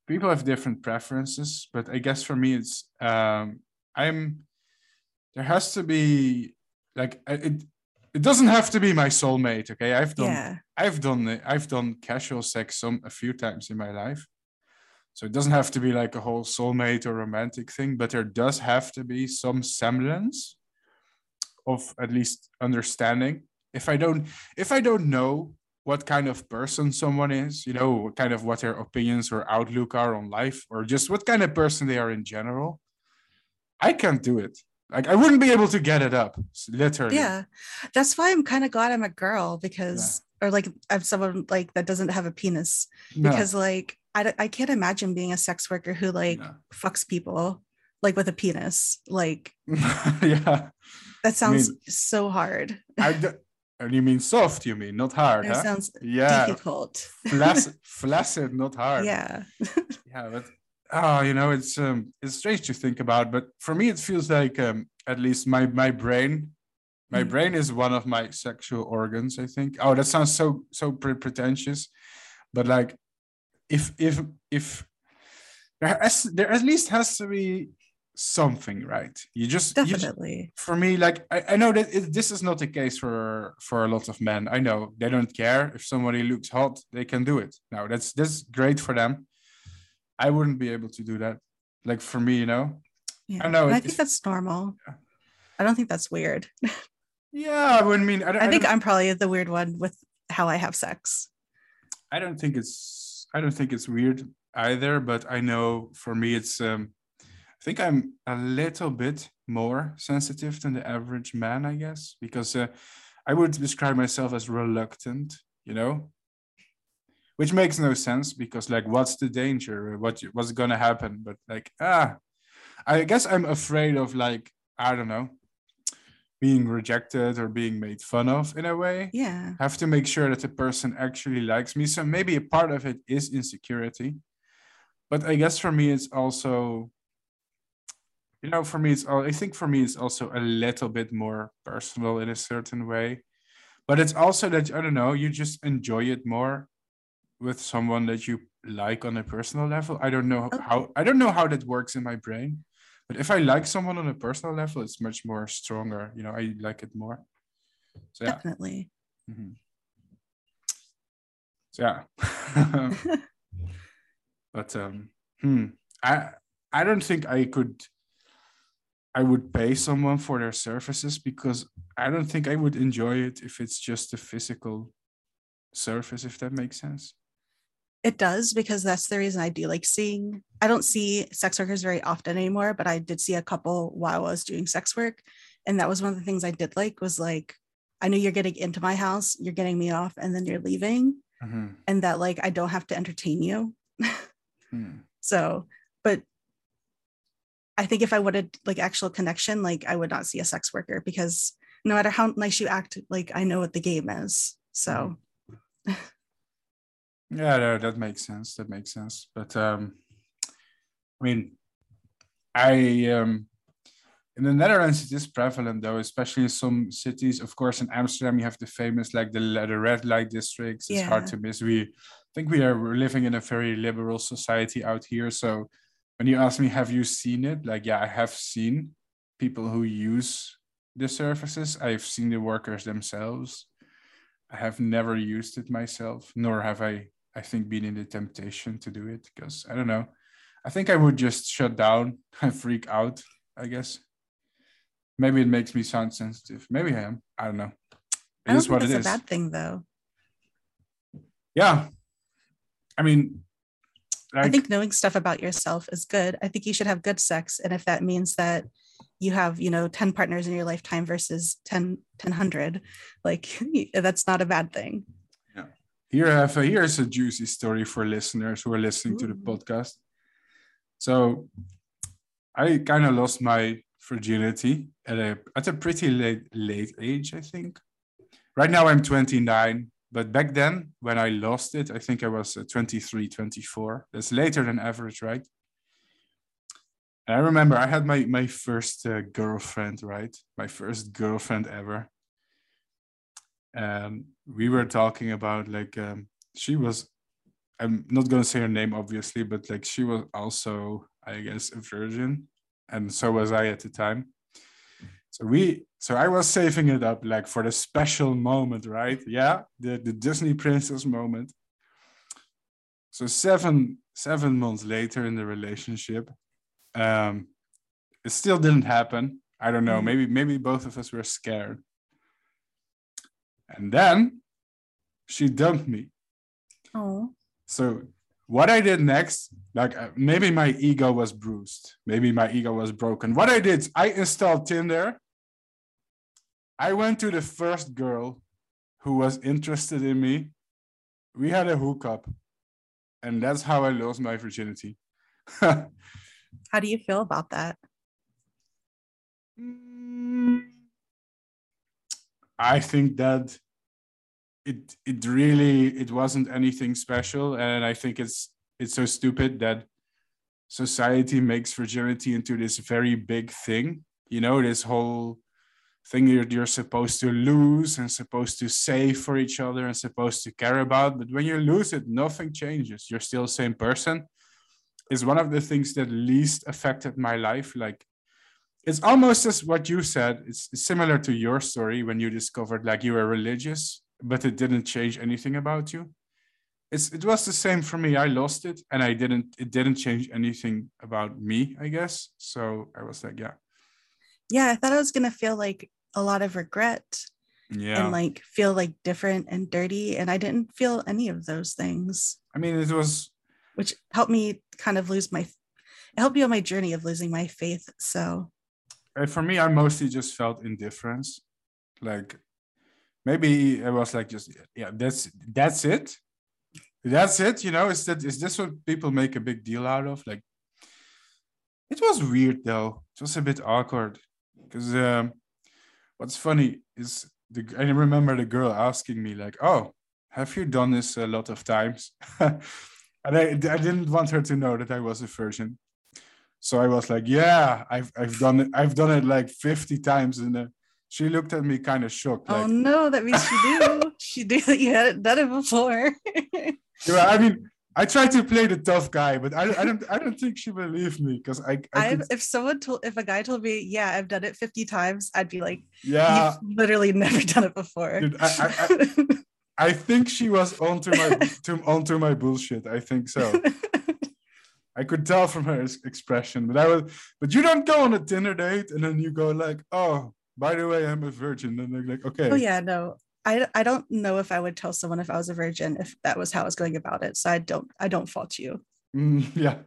people have different preferences but i guess for me it's um i'm there has to be like it it doesn't have to be my soulmate okay i've done Yeah, I've done. I've done casual sex some a few times in my life. So it doesn't have to be like a whole soulmate or romantic thing, but there does have to be some semblance of at least understanding. If I don't if I don't know what kind of person someone is, you know, what kind of what their opinions or outlook are on life, or just what kind of person they are in general, I can't do it. Like I wouldn't be able to get it up, literally. yeah. That's why I'm kind of glad I'm a girl because, or like I'm someone like that doesn't have a penis No, because like I I can't imagine being a sex worker who like no. fucks people like with a penis. Like yeah. that sounds so hard. I and you mean soft, you mean, not hard, That huh? sounds Yeah, difficult. flaccid, flaccid, not hard. Yeah. yeah, but oh, you know, it's um, it's strange to think about, but for me, it feels like um, at least my my brain, my Mm. brain is one of my sexual organs. I think. Oh, that sounds so so pre- pretentious, but like, if if if there has, there at least has to be something, right? You just you just- Definitely. for me like i, I know that it, this is not the case for for a lot of men i know they don't care if somebody looks hot they can do it now that's that's great for them i wouldn't be able to do that like for me you know Yeah. I know, And I think that's normal. Yeah. I don't think that's weird. yeah, I wouldn't mean, I, don't- I think don't- I'm probably the weird one with how I have sex. I don't think it's I don't think it's weird either, but I know for me it's um I think I'm a little bit more sensitive than the average man, I guess, because uh, I would describe myself as reluctant, you know, which makes no sense because like what's the danger? What what's gonna happen? But like ah, I guess I'm afraid of like I don't know being rejected or being made fun of in a way Yeah. have to make sure that the person actually likes me. So maybe a part of it is insecurity. But I guess for me, it's also, you know, for me, it's all, I think for me, it's also a little bit more personal in a certain way. But it's also that, I don't know, you just enjoy it more with someone that you like on a personal level. I don't know Okay. how, I don't know how that works in my brain. But if I like someone on a personal level, it's much more stronger. You know, I like it more. So yeah. Definitely. mm-hmm. So yeah. but um hmm, I I don't think I could I would pay someone for their services because I don't think I would enjoy it if it's just a physical service, if that makes sense. It does because that's the reason I do like seeing. I don't see sex workers very often anymore, but I did see a couple while I was doing sex work, and that was one of the things I did like was like I know you're getting into my house, you're getting me off, and then you're leaving, Mhm. and that like I don't have to entertain you. Hmm. So, but I think if I wanted like actual connection, like I would not see a sex worker because no matter how nice you act, like I know what the game is. So Yeah, no, that makes sense. That makes sense. But um, I mean, I um, in the Netherlands it is prevalent though, especially in some cities. Of course, in Amsterdam you have the famous like the the red light districts. It's hard to miss. We I think we're living in a very liberal society out here. So when you ask me, have you seen it? Like, yeah, I have seen people who use the services. I've seen the workers themselves. I have never used it myself, nor have I, I think, been in the temptation to do it because I don't know. I think I would just shut down and freak out, I guess. Maybe it makes me sound sensitive. Maybe I am. I don't know. I don't is what it is. a bad thing though. Yeah. I mean, I think knowing stuff about yourself is good. I think you should have good sex. And if that means that you have, you know, 10 partners in your lifetime versus 10, 100, like that's not a bad thing. Yeah. Here I have a, here's a juicy story for listeners who are listening to the podcast. So I kind of lost my virginity at a at a pretty late late age, I think. Right now I'm 29, but back then when I lost it, I think I was uh, 23, 24. That's later than average, right? And I remember I had my my first uh, girlfriend, right? My first girlfriend ever and we were talking about like um, she was i'm not going to say her name obviously but like she was also i guess a virgin and so was i at the time so we so i was saving it up like for the special moment right? Yeah the, the disney princess moment. So seven seven months later in the relationship um it still didn't happen. I don't know. Mhm. maybe maybe both of us were scared. And then she dumped me. Oh, So what I did next, like uh, maybe my ego was bruised, maybe my ego was broken. What I did, I installed Tinder. I went to the first girl who was interested in me. We had a hookup, and that's how I lost my virginity. how do you feel about that? I think that it it really it wasn't anything special, and I think it's it's so stupid that society makes virginity into this very big thing. You know, this whole thing you're, you're supposed to lose and supposed to save for each other and supposed to care about. But when you lose it, nothing changes. You're still the same person. Is one of the things that least affected my life. Like it's almost as what you said. It's similar to your story when you discovered like you were religious, but it didn't change anything about you. it's it was the same for me. I lost it, and I didn't. It didn't change anything about me, I guess. So I was like, yeah, Yeah, I thought I was gonna feel like a lot of regret yeah. and like feel like different and dirty, and I didn't feel any of those things, I mean, it was which helped me kind of lose my. It helped me on my journey of losing my faith. So for me. I mostly just felt indifference. Like maybe it was like just yeah, that's that's it. That's it. You know, is that is this what people make a big deal out of? Like, it was weird though. It was a bit awkward because um, what's funny is the I remember the girl asking me like, "Oh, have you done this a lot of times?" and I I didn't want her to know that I was a virgin, so I was like, "Yeah, I've I've done it. I've done it like fifty times." in uh, she looked at me kind of shocked. oh Like, no, that means she do. she do. You hadn't done it before. Yeah, I mean, I tried to play the tough guy, but I, I don't I don't think she believed me because I, I could, if someone told if a guy told me, yeah, I've done it 50 times, I'd be like, yeah. you've literally never done it before. Dude, I, I, I think she was onto my to, onto my bullshit. I think so. I could tell from her expression, but I was. But you don't go on a dinner date and then you go like, "Oh, by the way, I'm a virgin," and they're like, "Okay." oh yeah, no. I, I don't know if I would tell someone if I was a virgin if that was how I was going about it. So I don't I don't fault you. Mm, yeah.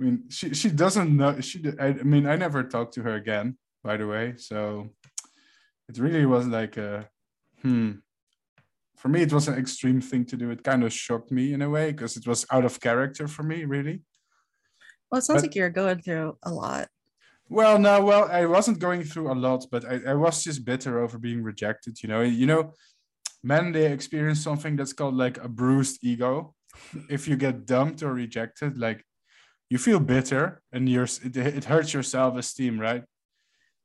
I mean, she she doesn't know. She. I mean, I never talked to her again. By the way, so it really was like a hmm. For me, it was an extreme thing to do. It kind of shocked me in a way because it was out of character for me, really. Well, it sounds But- like you're going through a lot. Well, no, well, I wasn't going through a lot, but I, I was just bitter over being rejected. You know, you know, men they experience something that's called like a bruised ego. If you get dumped or rejected, like you feel bitter and you're it, it hurts your self-esteem, right?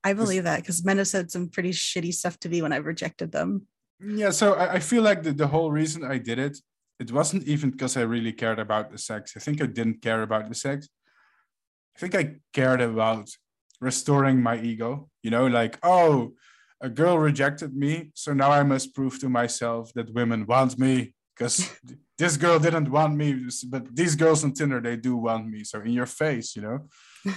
I believe that because men have said some pretty shitty stuff to me when I've rejected them. Yeah, so I, I feel like the, the whole reason I did it, it wasn't even because I really cared about the sex. I think I didn't care about the sex. I think I cared about restoring my ego. You know, like, oh, a girl rejected me, so now I must prove to myself that women want me because this girl didn't want me, but these girls on Tinder they do want me. So in your face, you know.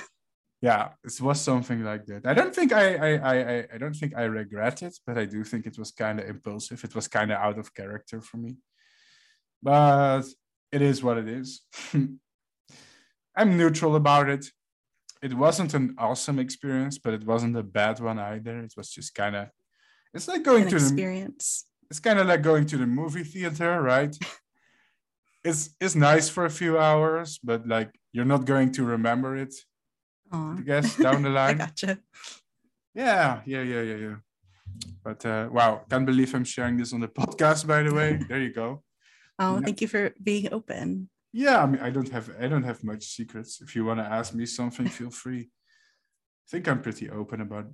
yeah, it was something like that. I don't think I I I I- I don't think I regret it, but I do think it was kind of impulsive. It was kind of out of character for me. But it is what it is. I'm neutral about it. It wasn't an awesome experience, but it wasn't a bad one either. It was just kind of it's like going An to the experience. it's kind of like going to the movie theater, right? it's it's nice for a few hours, but like you're not going to remember it, Aw. I guess, down the I line. gotcha. Yeah, yeah, yeah, yeah, yeah. But uh, wow, can't believe I'm sharing this on the podcast. By the way, there you go. Oh, Yeah. thank you for being open. Yeah, I mean, I don't have I don't have much secrets. If you want to ask me something, feel free. I think I'm pretty open about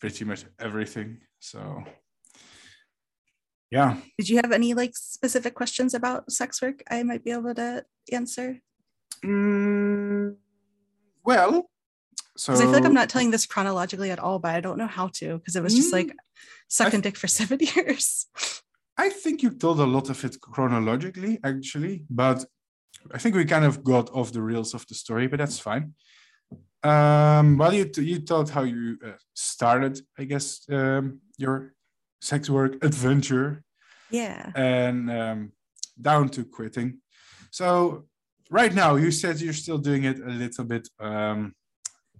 pretty much everything. So, yeah. Did you have any like specific questions about sex work I might be able to answer? Mm, well, so I feel like I'm not telling this chronologically at all, but I don't know how to because it was just Mm. like sucking dick for seven years. I think you told a lot of it chronologically, actually, but I think we kind of got off the rails of the story, but that's fine. Um, well, you you told how you uh, started, I guess, um, your sex work adventure yeah. and um, down to quitting. So right now, you said you're still doing it a little bit um,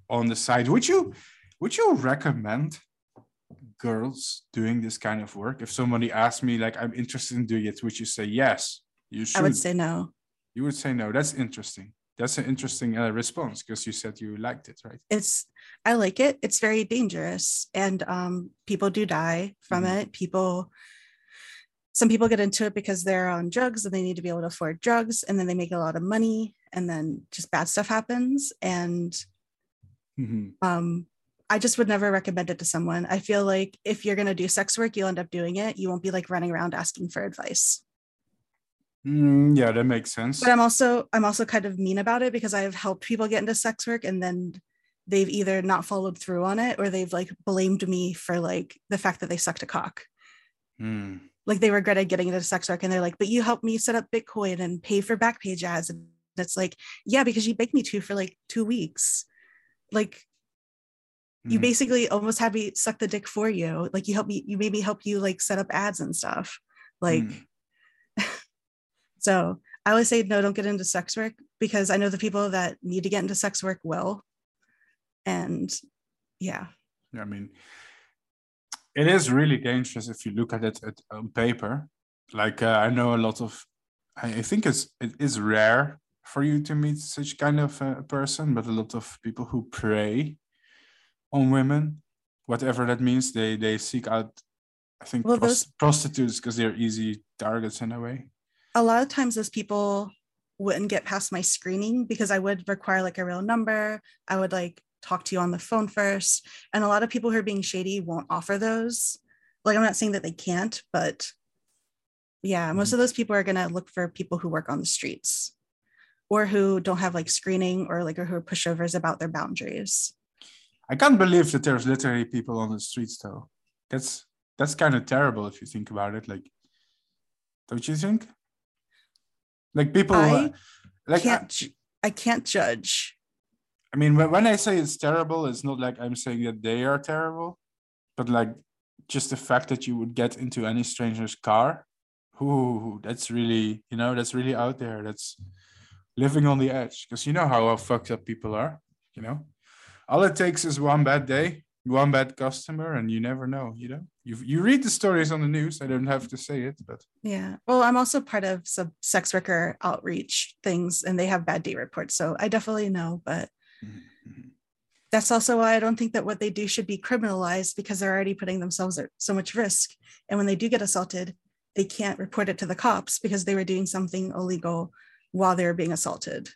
on the side. Would you would you recommend girls doing this kind of work? If somebody asked me, like, I'm interested in doing it, would you say yes? You should. I would say no. You would say no. That's interesting. That's an interesting uh, response because you said you liked it, right? It's I like it. It's very dangerous. And um people do die from Mhm. it. People some people get into it because they're on drugs and they need to be able to afford drugs and then they make a lot of money and then just bad stuff happens. And Mhm. um I just would never recommend it to someone. I feel like if you're gonna do sex work, you'll end up doing it. You won't be like running around asking for advice. Mm, yeah, that makes sense. but i'm also i'm also kind of mean about it because i have helped people get into sex work and then they've either not followed through on it or they've like blamed me for like the fact that they sucked a cock Hmm. like they regretted getting into sex work and they're like, but you helped me set up Bitcoin and pay for Backpage ads. And it's like, yeah, because you begged me to for like two weeks. Like you Mhm. basically almost had me suck the dick for you. Like you helped me, you made me help you like set up ads and stuff. Like, Mm. So I always say, no, don't get into sex work because I know the people that need to get into sex work will. And yeah, Yeah, I mean, it is really dangerous if you look at it at, on paper. Like uh, I know a lot of, I, think it's it is rare for you to meet such kind of a person, but a lot of people who prey on women, whatever that means, they they seek out, I think, Well, pros- those- prostitutes because they're easy targets in a way. A lot of times those people wouldn't get past my screening because I would require like a real number. I would like talk to you on the phone first. And a lot of people who are being shady won't offer those. Like, I'm not saying that they can't, but yeah, most of mm. those people are going to look for people who work on the streets or who don't have like screening or like or who are pushovers about their boundaries. I can't believe that there's literally people on the streets though. That's that's kind of terrible if you think about it. Like, don't you think? Like people, I like I, can't, ju- I can't judge. I mean, when, when I say it's terrible, it's not like I'm saying that they are terrible, but like just the fact that you would get into any stranger's car, ooh, that's really, you know, that's really out there. That's living on the edge because you know how fucked up people are. You know, all it takes is one bad day, one bad customer, and you never know. You know, you you read the stories on the news. I don't have to say it, but Yeah. Well, I'm also part of some sex worker outreach things and they have bad date reports. So I definitely know, but Mhm. that's also why I don't think that what they do should be criminalized because they're already putting themselves at so much risk. And when they do get assaulted, they can't report it to the cops because they were doing something illegal while they were being assaulted.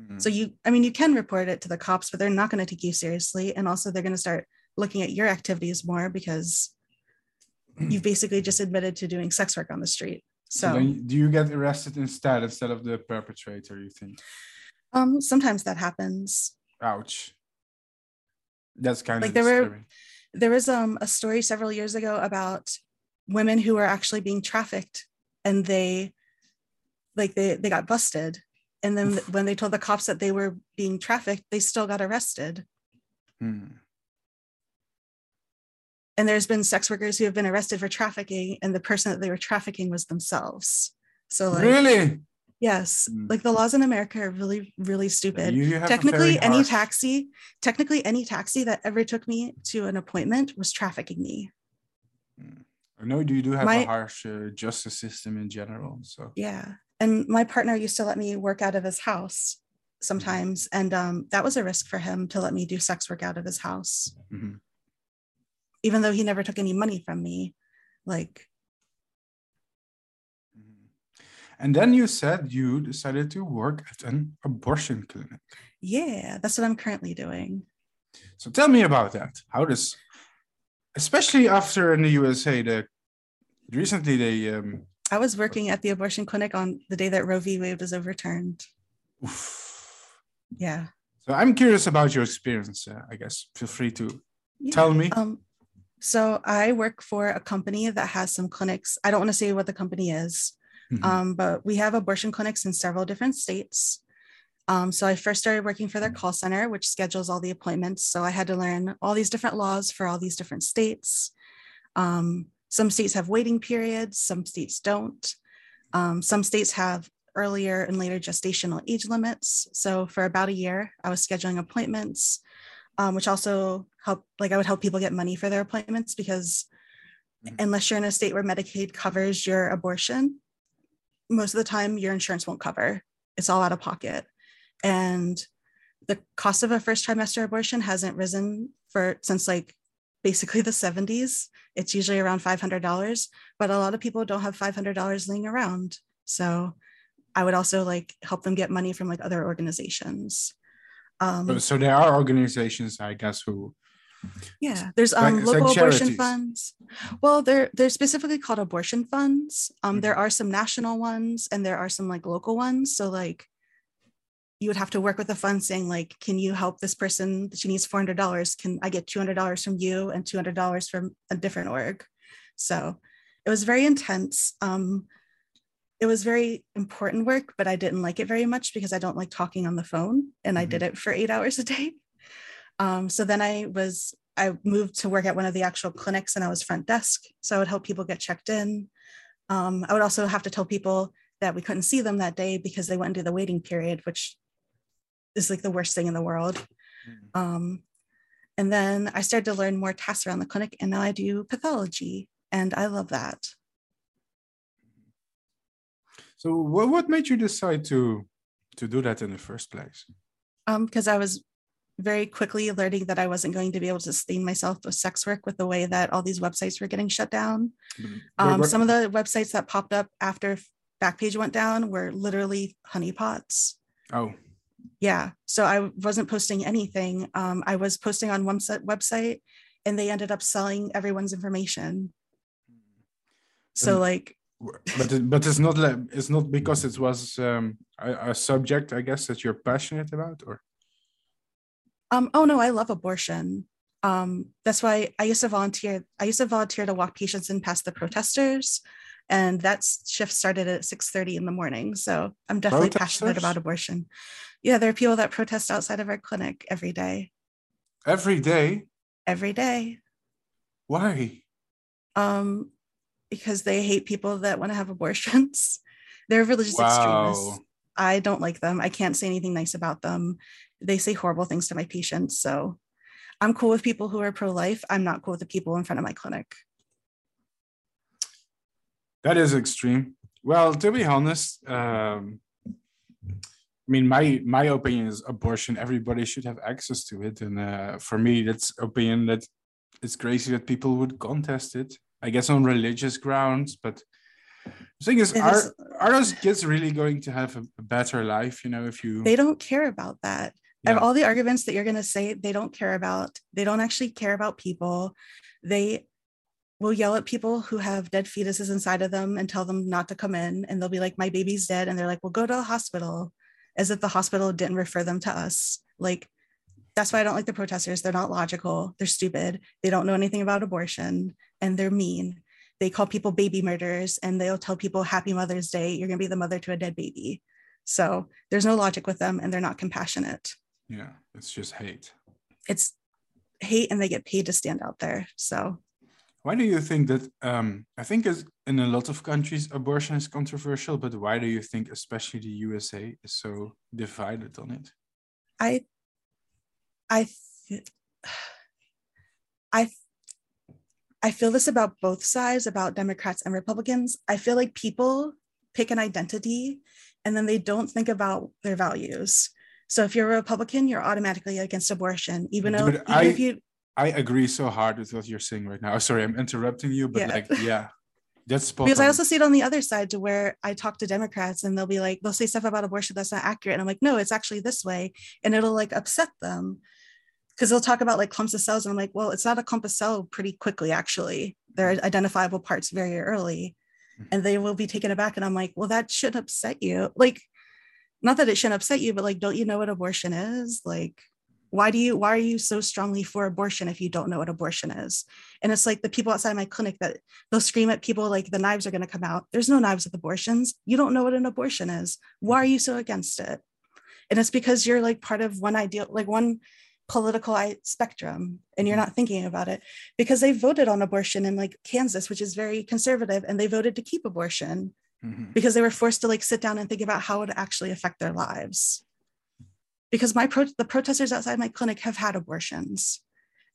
Mhm. So you, I mean, you can report it to the cops, but they're not going to take you seriously. And also they're going to start looking at your activities more because you've basically just admitted to doing sex work on the street. so So do you get arrested instead instead of the perpetrator? You think? um, sometimes that happens. Ouch. That's kind Like of like there were- there was um, a story several years ago about women who were actually being trafficked and they like they, they got busted and then when they told the cops that they were being trafficked they still got arrested Hmm. And there's been sex workers who have been arrested for trafficking and the person that they were trafficking was themselves so like really? yes Mm. like the laws in america are really really stupid You, you have a technically any harsh- taxi technically any taxi that ever took me to an appointment was trafficking me I know you do have My- a harsh uh, justice system in general. So Yeah. And my partner used to let me work out of his house Mm-hmm. sometimes. And um, that was a risk for him to let me do sex work out of his house, mhm. Even though he never took any money from me. Like, Mhm. and then you said you decided to work at an abortion clinic. yeah, that's what I'm currently doing. So tell me about that. How does, especially after in the USA, the recently they um, I was working at the abortion clinic on the day that Roe v. Wade was overturned. oof. Yeah. So I'm curious about your experience. Uh, I guess feel free to Yeah. tell me. Um, so I work for a company that has some clinics. I don't want to say what the company is, Mhm. um, but we have abortion clinics in several different states. Um, so I first started working for their call center, which schedules all the appointments. So I had to learn all these different laws for all these different states. Um, some states have waiting periods, some states don't. Um, some states have earlier and later gestational age limits. So for about a year, I was scheduling appointments, um, which also help, like I would help people get money for their appointments because Mhm. unless you're in a state where Medicaid covers your abortion, most of the time your insurance won't cover. It's all out of pocket. And the cost of a first trimester abortion hasn't risen for since like basically the 70s. It's usually around $500, but a lot of people don't have $500 laying around. So I would also like help them get money from like other organizations. Um, so there are organizations, I guess, who yeah, there's um it's like local abortion funds. Well, they're they're specifically called abortion funds. Um, there Mhm. are some national ones and there are some like local ones. So like you would have to work with the fund saying like, can you help this person? She needs four hundred dollars. Can I get two hundred dollars from you and two hundred dollars from a different org? So it was very intense. Um, it was very important work, but I didn't like it very much because I don't like talking on the phone and mm-hmm. I did it for eight hours a day. Um, so then I was, I moved to work at one of the actual clinics and I was front desk. So I would help people get checked in. Um, I would also have to tell people that we couldn't see them that day because they went into the waiting period, which is like the worst thing in the world. Mm-hmm. Um, and then I started to learn more tasks around the clinic and now I do pathology and I love that. So what, what made you decide to to do that in the first place? Um, because I was very quickly learning that I wasn't going to be able to sustain myself with sex work with the way that all these websites were getting shut down. Um, some of the websites that popped up after Backpage went down were literally honeypots. Oh. Yeah. So I wasn't posting anything. Um, I was posting on one set website and they ended up selling everyone's information. So and, like but it, but it's not like it's not because it was um, a, a subject I guess that you're passionate about or um, oh no, I love abortion. Um, that's why I used to volunteer. I used to volunteer to walk patients in past the protesters, and that shift started at six thirty in the morning. So I'm definitely protesters? passionate about abortion. Yeah, there are people that protest outside of our clinic every day. Every day. Every day. Why? Um, because they hate people that want to have abortions. They're religious wow. extremists. I don't like them. I can't say anything nice about them they say horrible things to my patients. So I'm cool with people who are pro life. I'm not cool with the people in front of my clinic. That is extreme. Well, to be honest, um, I mean, my my opinion is abortion. Everybody should have access to it, and uh, for me, that's opinion that it's crazy that people would contest it. I guess on religious grounds, but the thing is, are is, are those kids really going to have a, a better life? You know, if you they don't care about that yeah. all the arguments that you're going to say they don't care about they don't actually care about people they will yell at people who have dead fetuses inside of them and tell them not to come in and they'll be like my baby's dead and they're like well go to the hospital as if the hospital didn't refer them to us. Like that's why i don't like the protesters. They're not logical. They're stupid. They don't know anything about abortion and they're mean. They call people baby murderers and they'll tell people happy mother's day. You're going to be the mother to a dead baby. So there's no logic with them and they're not compassionate yeah, it's just hate. It's hate, and they get paid to stand out there. So, why do you think that? Um, I think in a lot of countries, abortion is controversial, but why do you think, especially the USA, is so divided on it? I, I, I, I feel this about both sides, about Democrats and Republicans. I feel like people pick an identity and then they don't think about their values. So if you're a Republican, you're automatically against abortion, even though even I, if you I agree so hard with what you're saying right now. Oh, sorry, I'm interrupting you, but yeah. like, yeah, that's because on. I also see it on the other side to where I talk to Democrats and they'll be like, they'll say stuff about abortion that's not accurate. And I'm like, no, it's actually this way. And it'll like upset them because they'll talk about like clumps of cells. And I'm like, well, it's not a clump of cell pretty quickly, actually. There are identifiable parts very early mm-hmm. and they will be taken aback. And I'm like, well, that shouldn't upset you. Like, not that it shouldn't upset you, but like, don't you know what abortion is? Like, why do you why are you so strongly for abortion if you don't know what abortion is? And it's like the people outside my clinic that they'll scream at people like the knives are going to come out. There's no knives with abortions. You don't know what an abortion is. Why are you so against it? And it's because you're like part of one ideal like one political spectrum and you're mm-hmm. not thinking about it. Because they voted on abortion in like kansas which is very conservative and they voted to keep abortion mm-hmm. because they were forced to like sit down and think about how it would actually affect their lives. Because my pro- the protesters outside my clinic have had abortions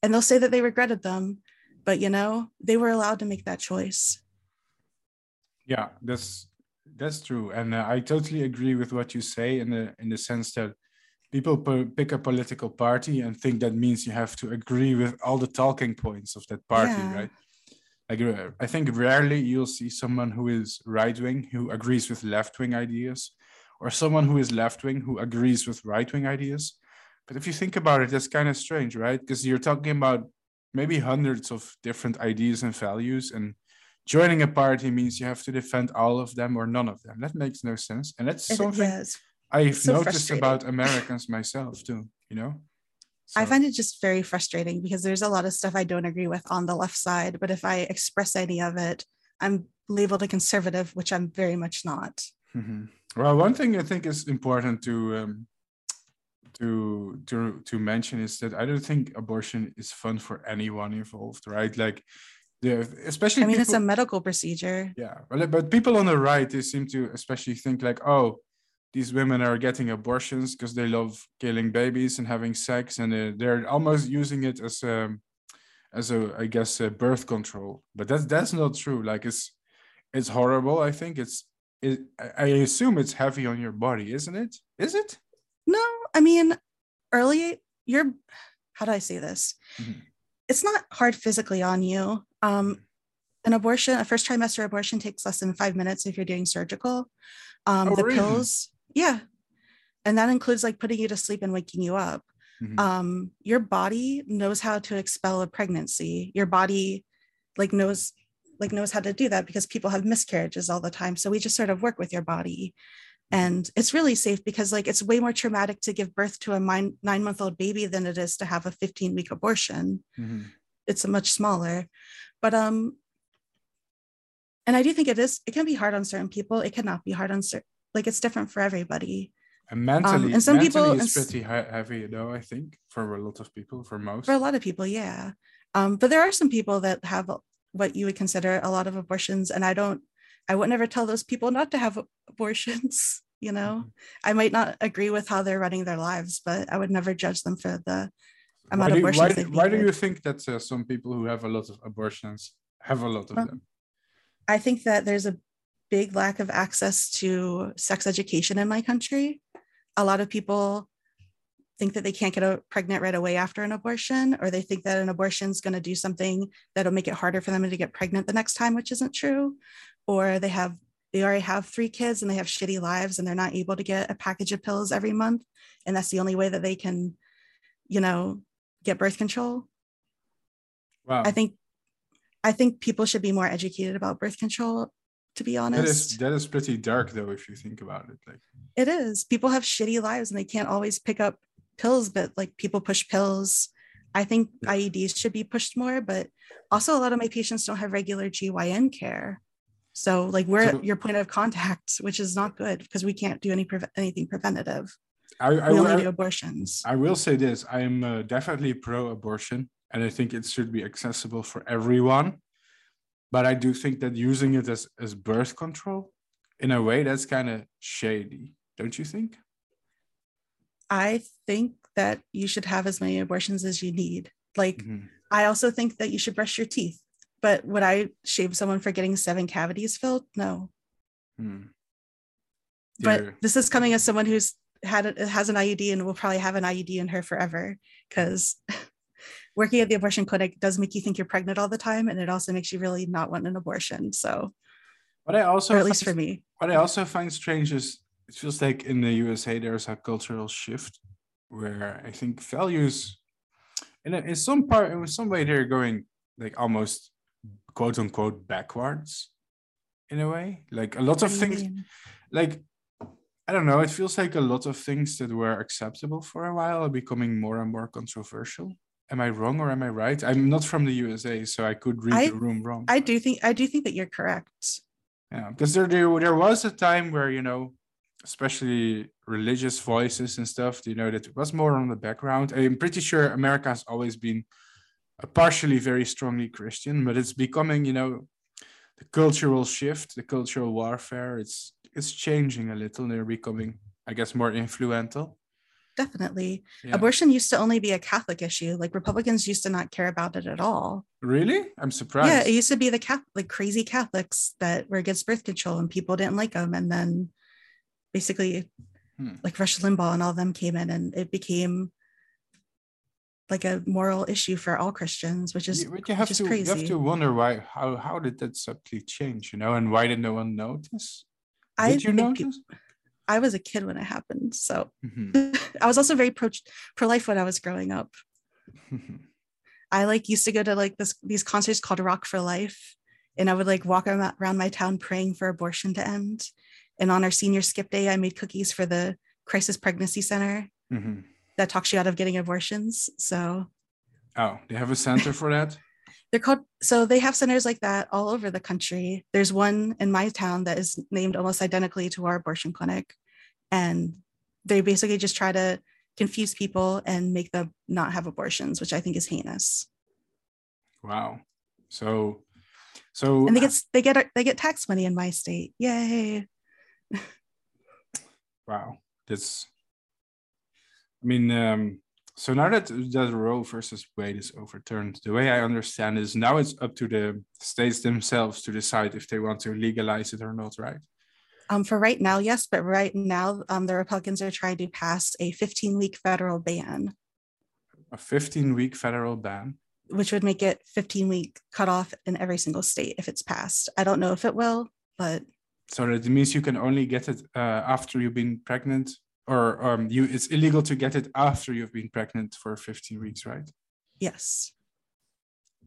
and they'll say that they regretted them, but you know, they were allowed to make that choice. Yeah, that's that's true, and uh, I totally agree with what you say in the in the sense that people pick a political party and think that means you have to agree with all the talking points of that party, yeah. right? Like I think rarely you'll see someone who is right wing who agrees with left wing ideas, or someone who is left wing who agrees with right wing ideas. But if you think about it, that's kind of strange, right? Because you're talking about maybe hundreds of different ideas and values, and joining a party means you have to defend all of them or none of them. That makes no sense, and that's something. I've so noticed about Americans myself too. You know. So. I find it just very frustrating because there's a lot of stuff I don't agree with on the left side, but if I express any of it, I'm labeled a conservative, which I'm very much not. Mm-hmm. Well, one thing I think is important to um, to to to mention is that I don't think abortion is fun for anyone involved, right? Like the especially I mean, people, it's a medical procedure. yeah, but but people on the right they seem to especially think like, oh, these women are getting abortions because they love killing babies and having sex, and they're, they're almost using it as a as a I guess a birth control. But that's that's not true. Like it's it's horrible. I think it's it. I assume it's heavy on your body, isn't it? Is it? No, I mean, early, you're, how do I say this? Mhm. It's not hard physically on you. Um, an abortion, a first trimester abortion takes less than five minutes if you're doing surgical. Um, Oh, the really? pills, yeah. And that includes like putting you to sleep and waking you up. Mhm. Um, your body knows how to expel a pregnancy. Your body like knows like knows how to do that because people have miscarriages all the time. So we just sort of work with your body. And it's really safe because like it's way more traumatic to give birth to a nine, month old baby than it is to have a 15 week abortion. Mhm. It's a much smaller. But um and I do think it is it can be hard on certain people. It cannot be hard on certain like it's different for everybody. And mentally, Um, and some mentally people- it's pretty he- heavy, though. I think for a lot of people, for most. For a lot of people, yeah. Um, but there are some people that have what you would consider a lot of abortions, and I don't, I would never tell those people not to have abortions. You know, I might not agree with how they're running their lives, but I would never judge them for the why amount of you- abortions why, they've why do you think that uh, some people who have a lot of abortions have a lot of Well, them? I think that there's a big lack of access to sex education in my country. A lot of people think that they can't get a, pregnant right away after an abortion, or they think that an abortion is going to do something that'll make it harder for them to get pregnant the next time, which isn't true. Or they have they already have three kids and they have shitty lives and they're not able to get a package of pills every month, and that's the only way that they can, you know, get birth control. Wow, I think I think people should be more educated about birth control. To be honest, is that is pretty dark, though, if you think about it. Like, It is. People have shitty lives and they can't always pick up pills, but like people push pills. I think. IUDs should be pushed more, but also a lot of my patients don't have regular GYN care. So like we're So- at your point of contact, which is not good because we can't do any preve- anything preventative. I, I, We only I- do abortions. I will say this: I'm uh, definitely pro-abortion, and I think it should be accessible for everyone. But I do think that using it as as birth control, in a way, that's kind of shady, don't you think? I think that you should have as many abortions as you need. Like Mhm. I also think that you should brush your teeth. But would I shave someone for getting seven cavities filled? No. Hmm. but this is coming as someone who's had it has an IUD and will probably have an IUD in her forever because working at the abortion clinic does make you think you're pregnant all the time and it also makes you really not want an abortion so But I also, at least find- for me what I also find strange is it feels like in the USA there's a cultural shift where I think values, in a, in some part, in some way, they're going like almost quote unquote backwards, in a way. Like a lot of What things, like I don't know. It feels like a lot of things that were acceptable for a while are becoming more and more controversial. Am I wrong or am I right? I'm not from the USA, so I could read I- the room wrong. I do think I do think that you're correct Yeah, because there, there there was a time where you know, especially religious voices and stuff, you know, that was more on the background. I'm pretty sure America has always been a partially very strongly Christian, but it's becoming, you know, the cultural shift, the cultural warfare. It's it's changing a little. They're becoming, I guess, more influential. Definitely Yeah. abortion used to only be a catholic issue like republicans used to not care about it at all Really? I'm surprised. yeah it used to be the Catholic, like crazy catholics that were against birth control and people didn't like them and then basically Hmm. like rush limbaugh and all of them came in and it became like a moral issue for all christians which is You- you have is to you have to wonder why how how did that subtly change, you know, and why did no one notice? i Did you think peop- notice? I was a kid when it happened so Mhm. i was also very pro pro-life when i was growing up I like used to go to like this these concerts called Rock for Life, and I would like walk around my town praying for abortion to end. And on our senior skip day, I made cookies for the Crisis Pregnancy Center Mhm. that talks you out of getting abortions. So Oh, they have a center for that. They're called so they have centers like that all over the country. There's one in my town that is named almost identically to our abortion clinic. And they basically just try to confuse people and make them not have abortions which i think is heinous. Wow. So so and they get they get they get tax money in my state. Yay. Wow. That's i mean um so now that that Roe versus Wade is overturned, the way I understand is now it's up to the states themselves to decide if they want to legalize it or not, right? Um, for right now, yes, but right now um, the Republicans are trying to pass a 15 week federal ban. A 15 week federal ban? Which would make it 15 week cutoff in every single state if it's passed. I don't know if it will, but. So that means you can only get it uh, after you've been pregnant or um, you it's illegal to get it after you've been pregnant for 15 weeks, right? Yes.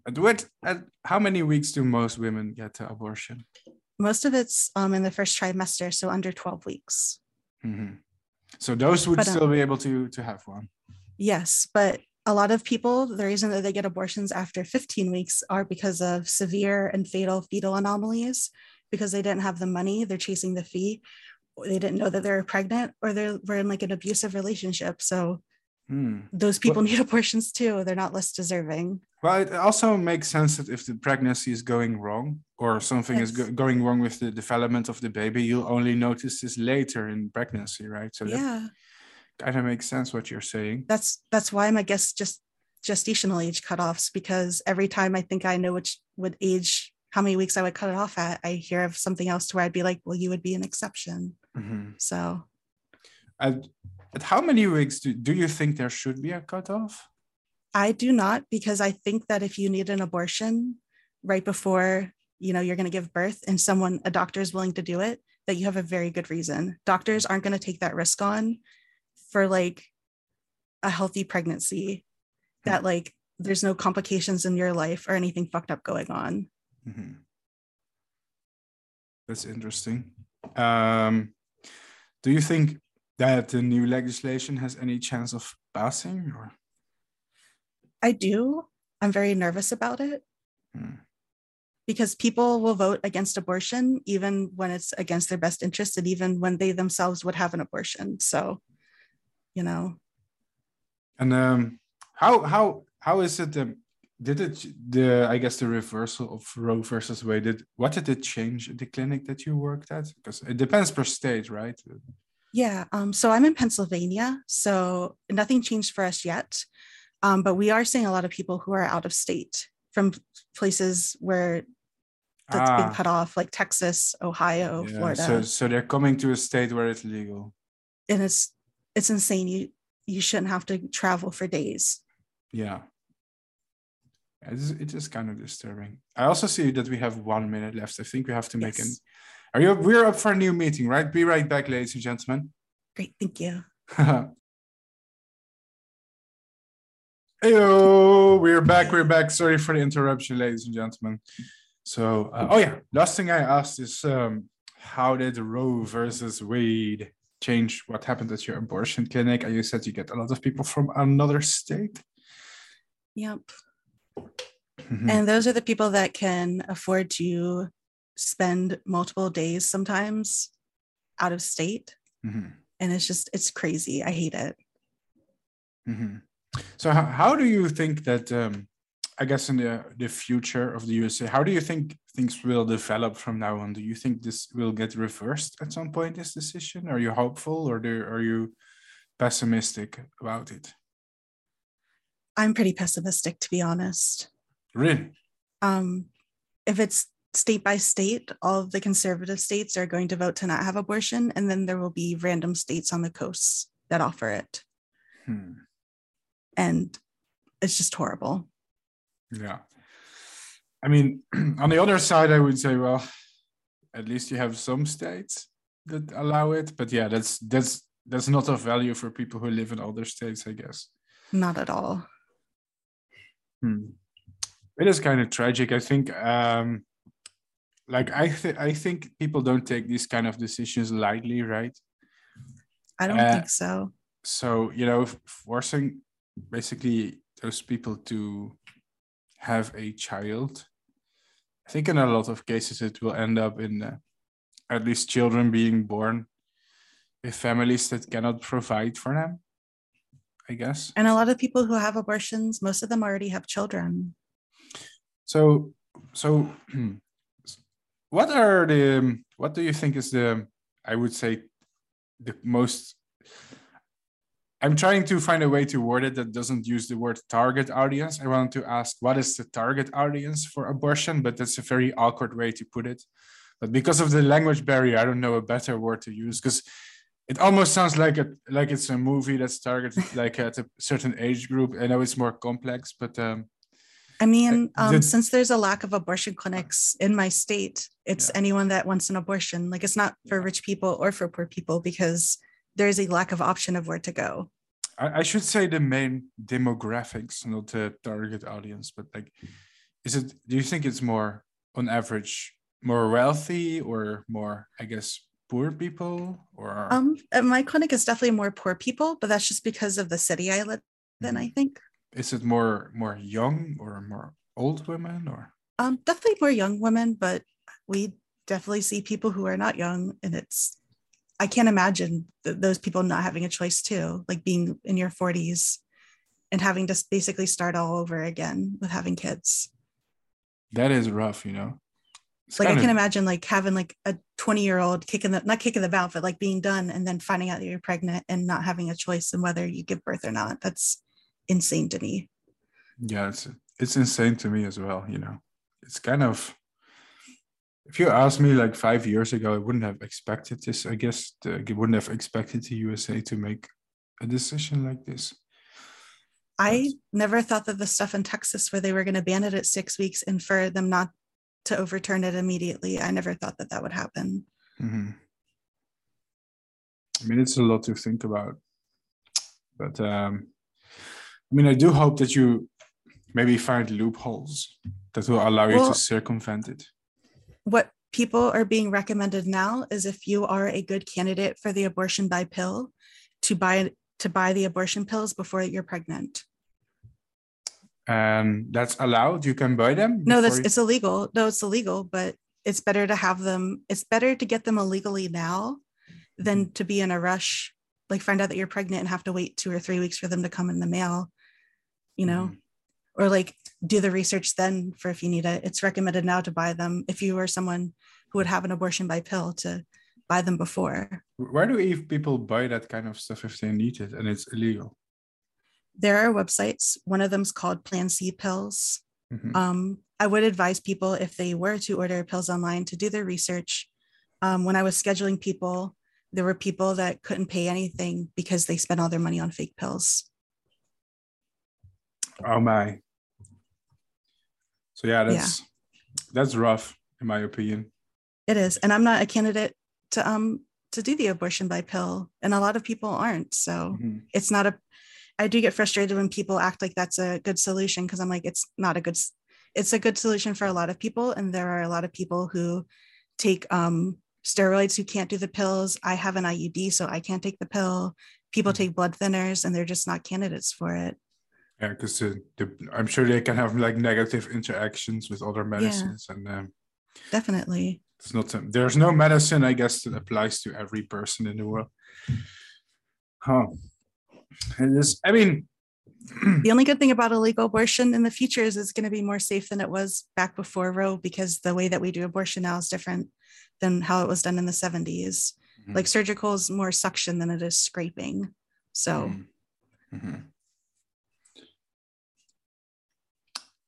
At what at how many weeks do most women get an abortion? Most of it's um, in the first trimester, so under 12 weeks. Mm-hmm. So those would but, still um, be able to to have one. Yes, but a lot of people, the reason that they get abortions after 15 weeks are because of severe and fatal fetal anomalies, because they didn't have the money, they're chasing the fee, they didn't know that they were pregnant or they were in like an abusive relationship. So hmm. those people well, need abortions too. They're not less deserving. Well, it also makes sense that if the pregnancy is going wrong or something yes. is go- going wrong with the development of the baby, you'll only notice this later in pregnancy, right? So yeah, kind of makes sense what you're saying. That's that's why I'm, I guess, just gestational age cutoffs because every time I think I know which what age how many weeks I would cut it off at, I hear of something else to where I'd be like, well, you would be an exception. Mm-hmm. So, at, at how many weeks do, do you think there should be a cutoff? I do not, because I think that if you need an abortion right before you know you're going to give birth and someone a doctor is willing to do it that you have a very good reason doctors aren't going to take that risk on for like a healthy pregnancy that hmm. like there's no complications in your life or anything fucked up going on mm-hmm. that's interesting um do you think that the new legislation has any chance of passing or? I do. I'm very nervous about it. Hmm. because people will vote against abortion even when it's against their best interest and even when they themselves would have an abortion. So you know. And um how how how is it um, did it the i guess the reversal of roe versus wade did what did it change the clinic that you worked at? Because it depends per state right? Yeah um, so i'm in pennsylvania so nothing changed for us yet. Um, but we are seeing a lot of people who are out of state from places where that's ah. been cut off like texas ohio yeah, florida. so, so they're coming to a state where it's legal. And it's it's insane. You you shouldn't have to travel for days. Yeah it is, it is kind of disturbing. I also see that we have one minute left. I think we have to make yes. an. Are you? We're up for a new meeting, right? Be right back, ladies and gentlemen. Great, thank you. Heyo, we're back. We're back. Sorry for the interruption, ladies and gentlemen. So, uh, oh yeah, last thing I asked is, um, how did Roe versus Wade change what happened at your abortion clinic? And you said you get a lot of people from another state. Yep. Mm-hmm. And those are the people that can afford to spend multiple days sometimes out of state. Mm-hmm. And it's just, it's crazy. I hate it. Mm-hmm. So, how, how do you think that, um, I guess, in the, the future of the USA, how do you think things will develop from now on? Do you think this will get reversed at some point, this decision? Are you hopeful or do, are you pessimistic about it? I'm pretty pessimistic, to be honest. Really? Um, if it's state by state, all of the conservative states are going to vote to not have abortion, and then there will be random states on the coasts that offer it. Hmm. And it's just horrible. Yeah. I mean, on the other side, I would say, well, at least you have some states that allow it. But yeah, that's that's that's not of value for people who live in other states, I guess. Not at all. Hmm. It is kind of tragic. I think, um, like I, th- I think people don't take these kind of decisions lightly, right? I don't uh, think so. So you know, forcing basically those people to have a child, I think in a lot of cases it will end up in uh, at least children being born with families that cannot provide for them. I guess. And a lot of people who have abortions, most of them already have children. So, so what are the what do you think is the I would say the most I'm trying to find a way to word it that doesn't use the word target audience. I want to ask what is the target audience for abortion, but that's a very awkward way to put it. But because of the language barrier, I don't know a better word to use because it almost sounds like a like it's a movie that's targeted like at a certain age group. I know it's more complex, but um, I mean, um, since there's a lack of abortion clinics in my state, it's yeah. anyone that wants an abortion. Like it's not for rich people or for poor people because there is a lack of option of where to go. I, I should say the main demographics, not the target audience, but like, is it? Do you think it's more on average more wealthy or more, I guess, poor people? Or um, my clinic is definitely more poor people, but that's just because of the city I live in. Mm-hmm. I think. Is it more more young or more old women or? Um, definitely more young women, but we definitely see people who are not young, and it's I can't imagine th- those people not having a choice too, like being in your 40s and having to basically start all over again with having kids. That is rough, you know. It's like I can of... imagine like having like a 20 year old kicking the not kicking the bout, but like being done and then finding out that you're pregnant and not having a choice in whether you give birth or not. That's insane to me. Yeah, it's it's insane to me as well, you know. It's kind of if you asked me like five years ago, I wouldn't have expected this. I guess the, I wouldn't have expected the USA to make a decision like this. I never thought that the stuff in Texas where they were going to ban it at six weeks and for them not to overturn it immediately, I never thought that that would happen. Mm-hmm. I mean, it's a lot to think about. But um, I mean, I do hope that you maybe find loopholes that will allow well, you to circumvent it what people are being recommended now is if you are a good candidate for the abortion by pill to buy to buy the abortion pills before you're pregnant and that's allowed you can buy them no that's you... it's illegal no it's illegal but it's better to have them it's better to get them illegally now than mm-hmm. to be in a rush like find out that you're pregnant and have to wait two or three weeks for them to come in the mail you know mm or like do the research then for if you need it. It's recommended now to buy them if you are someone who would have an abortion by pill to buy them before. Where do people buy that kind of stuff if they need it and it's illegal? There are websites. One of them is called Plan C Pills. Mm-hmm. Um, I would advise people if they were to order pills online to do their research. Um, when I was scheduling people, there were people that couldn't pay anything because they spent all their money on fake pills. Oh my. So yeah, that's yeah. that's rough in my opinion. It is, and I'm not a candidate to um to do the abortion by pill, and a lot of people aren't. So mm-hmm. it's not a. I do get frustrated when people act like that's a good solution because I'm like, it's not a good. It's a good solution for a lot of people, and there are a lot of people who take um steroids who can't do the pills. I have an IUD, so I can't take the pill. People mm-hmm. take blood thinners, and they're just not candidates for it. Yeah, because I'm sure they can have like negative interactions with other medicines, yeah, and um, definitely it's not. There's no medicine, I guess, that applies to every person in the world. Huh. Is. I mean, the only good thing about illegal abortion in the future is it's going to be more safe than it was back before Roe because the way that we do abortion now is different than how it was done in the 70s. Mm-hmm. Like surgical is more suction than it is scraping. So. Mm-hmm. mm-hmm.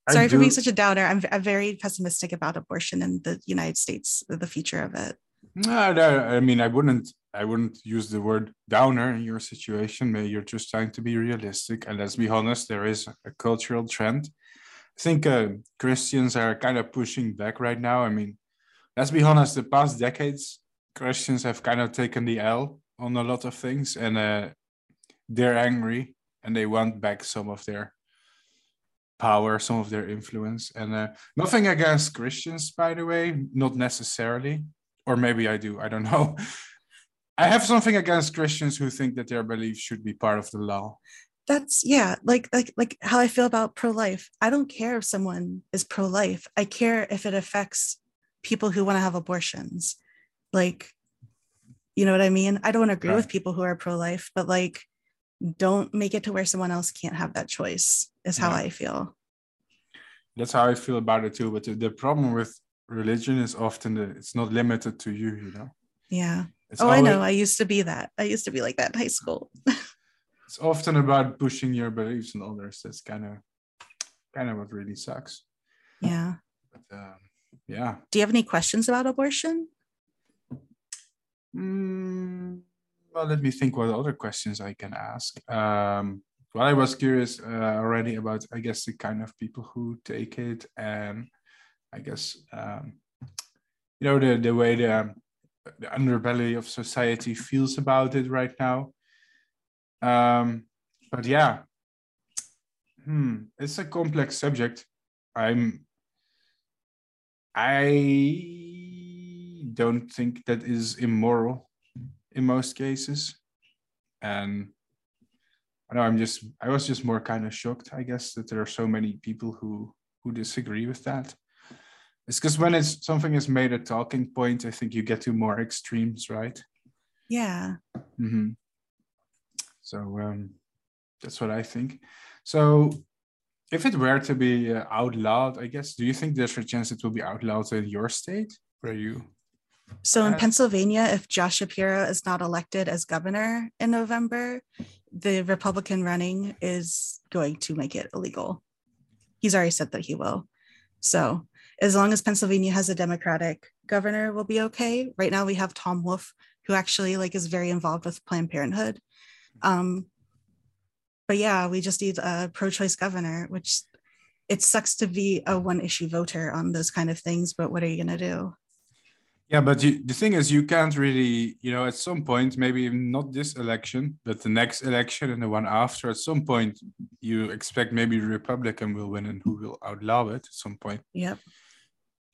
Sorry for being such a downer. I'm, I'm very pessimistic about abortion in the United States, the future of it. No, no, I mean, I wouldn't, I wouldn't use the word downer in your situation. Maybe you're just trying to be realistic. And let's be honest, there is a cultural trend. I think uh, Christians are kind of pushing back right now. I mean, let's be honest, the past decades, Christians have kind of taken the L on a lot of things, and uh, they're angry and they want back some of their power, some of their influence. And uh, nothing against Christians, by the way, not necessarily. Or maybe I do, I don't know. I have something against Christians who think that their beliefs should be part of the law. that's yeah like like like how i feel about pro-life. I don't care if someone is pro-life. I care if it affects people who want to have abortions. Like you know what i mean? I don't agree right. with people who are pro-life but like don't make it to where someone else can't have that choice is how yeah. i feel. That's how i feel about it too but the, the problem with religion is often that it's not limited to you you know? Yeah it's oh always, i know. I used to be that. I used to be like that in high school. It's often about pushing your beliefs on others. That's kind of kind of what really sucks. Yeah. But, um, yeah. Do you have any questions about abortion? Mm, well let me think what other questions i can ask. Um, well i was curious uh, already about i guess the kind of people who take it and i guess um, you know the the way the, the underbelly of society feels about it right now um, but yeah, hmm, it's a complex subject. I'm, I don't think that is immoral in most cases, and I know I'm just, I was just more kind of shocked, I guess, that there are so many people who who disagree with that. It's because when it's something is made a talking point, I think you get to more extremes, right? Yeah. Mm-hmm. So um, that's what I think. So if it were to be uh, outlawed, I guess, do you think there's a chance it will be outlawed in your state where you? So in Pennsylvania, if Josh Shapiro is not elected as governor in November, the Republican running is going to make it illegal. He's already said that he will. So as long as Pennsylvania has a Democratic governor, we'll be okay. Right now we have Tom Wolf, who actually like is very involved with Planned Parenthood. Um, but yeah, we just need a pro-choice governor, which it sucks to be a one-issue voter on those kind of things. But what are you gonna do? Yeah, but you, the thing is, you can't really, you know, at some point, maybe not this election, but the next election and the one after, at some point, you expect maybe the Republican will win and who will outlaw it at some point. Yep.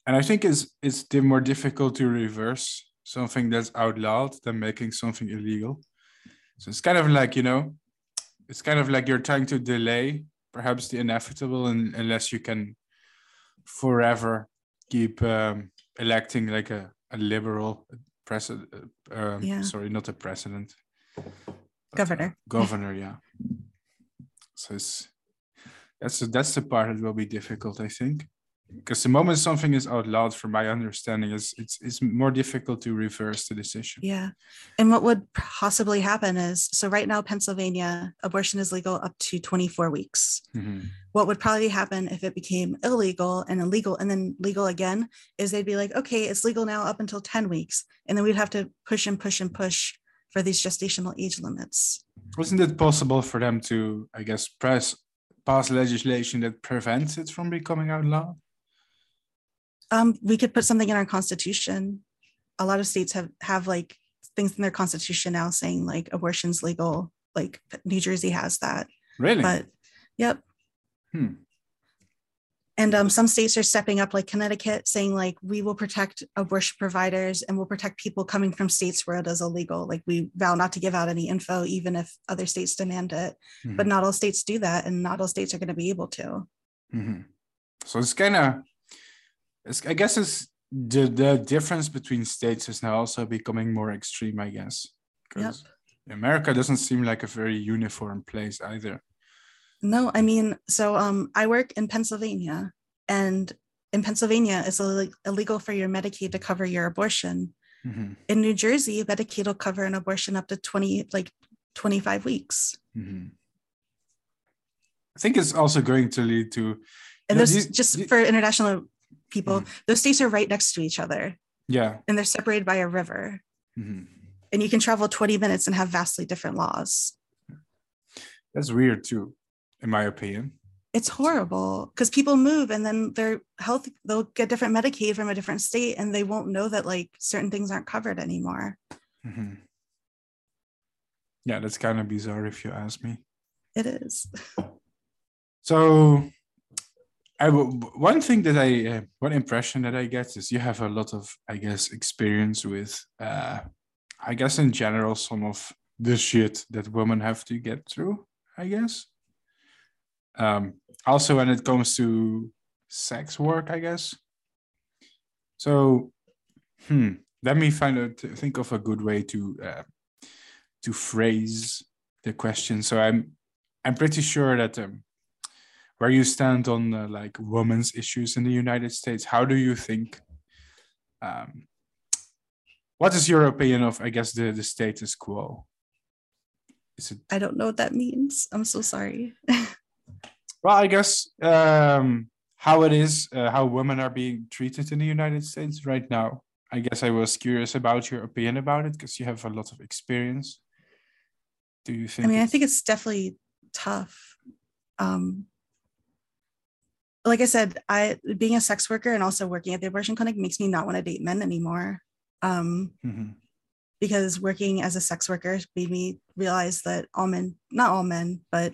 And I think it's it's more difficult to reverse something that's outlawed than making something illegal. So it's kind of like, you know, it's kind of like you're trying to delay perhaps the inevitable and, unless you can forever keep um, electing like a, a liberal president. Uh, um, yeah. Sorry, not a president. Governor. governor, yeah. So it's that's that's the part that will be difficult, I think because the moment something is out loud from my understanding is it's it's more difficult to reverse the decision. Yeah. And what would possibly happen is so right now pennsylvania abortion is legal up to 24 weeks. Mm-hmm. what would probably happen if it became illegal and illegal and then legal again is they'd be like okay it's legal now up until 10 weeks. And then we'd have to push and push and push for these gestational age limits. Wasn't it possible for them to i guess press pass legislation that prevents it from becoming outlawed um, we could put something in our constitution. A lot of states have have like things in their constitution now saying like abortion's legal. Like New Jersey has that. Really? But yep. Hmm. And um, some states are stepping up, like Connecticut, saying like we will protect abortion providers and we'll protect people coming from states where it is illegal. Like we vow not to give out any info, even if other states demand it. Mm-hmm. But not all states do that, and not all states are going to be able to. Mm-hmm. So it's kind of I guess it's the the difference between states is now also becoming more extreme. I guess because yep. America doesn't seem like a very uniform place either. No, I mean, so um, I work in Pennsylvania, and in Pennsylvania, it's illegal for your Medicaid to cover your abortion. Mm-hmm. In New Jersey, Medicaid will cover an abortion up to 20, like 25 weeks. Mm-hmm. I think it's also going to lead to. And those, just for international people mm-hmm. those states are right next to each other. Yeah. And they're separated by a river. Mm-hmm. and you can travel 20 minutes and have vastly different laws. That's weird too in my opinion. It's horrible because people move and then their health they'll get different medicaid from a different state and they won't know that like certain things aren't covered anymore. Mm-hmm. yeah that's kind of bizarre if you ask me. It is. So I, one thing that I, uh, one impression that I get is you have a lot of, I guess, experience with, uh, I guess, in general, some of the shit that women have to get through. I guess. Um, also, when it comes to sex work, I guess. So, hmm, let me find out, think of a good way to uh, to phrase the question. So I'm I'm pretty sure that um, where you stand on uh, like women's issues in the United States, how do you think? Um, what is your opinion of, I guess, the the status quo? Is it? I don't know what that means. I'm so sorry. well, I guess um, how it is, uh, how women are being treated in the United States right now. I guess I was curious about your opinion about it because you have a lot of experience. Do you think? I mean, I think it's definitely tough. Um, like I said, I being a sex worker and also working at the abortion clinic makes me not want to date men anymore. Um, mm-hmm because working as a sex worker made me realize that all men, not all men, but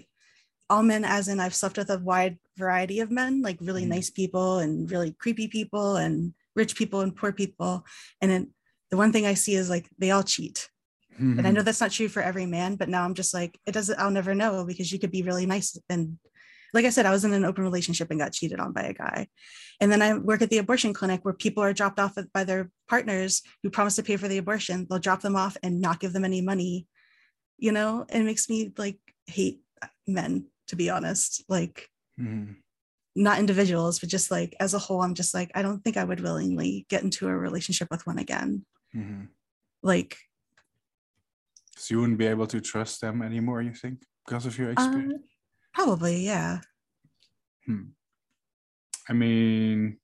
all men, as in I've slept with a wide variety of men, like really mm nice people and really creepy people and rich people and poor people. And then the one thing I see is like they all cheat. Mm-hmm. And I know that's not true for every man, but now I'm just like, it doesn't, I'll never know because you could be really nice and like I said, I was in an open relationship and got cheated on by a guy. And then I work at the abortion clinic where people are dropped off by their partners who promise to pay for the abortion. They'll drop them off and not give them any money. You know, it makes me like hate men, to be honest. Like, mm-hmm. not individuals, but just like as a whole, I'm just like, I don't think I would willingly get into a relationship with one again. Mm-hmm. Like, so you wouldn't be able to trust them anymore, you think, because of your uh, experience? Uh, Probably, yeah. Hmm. I mean,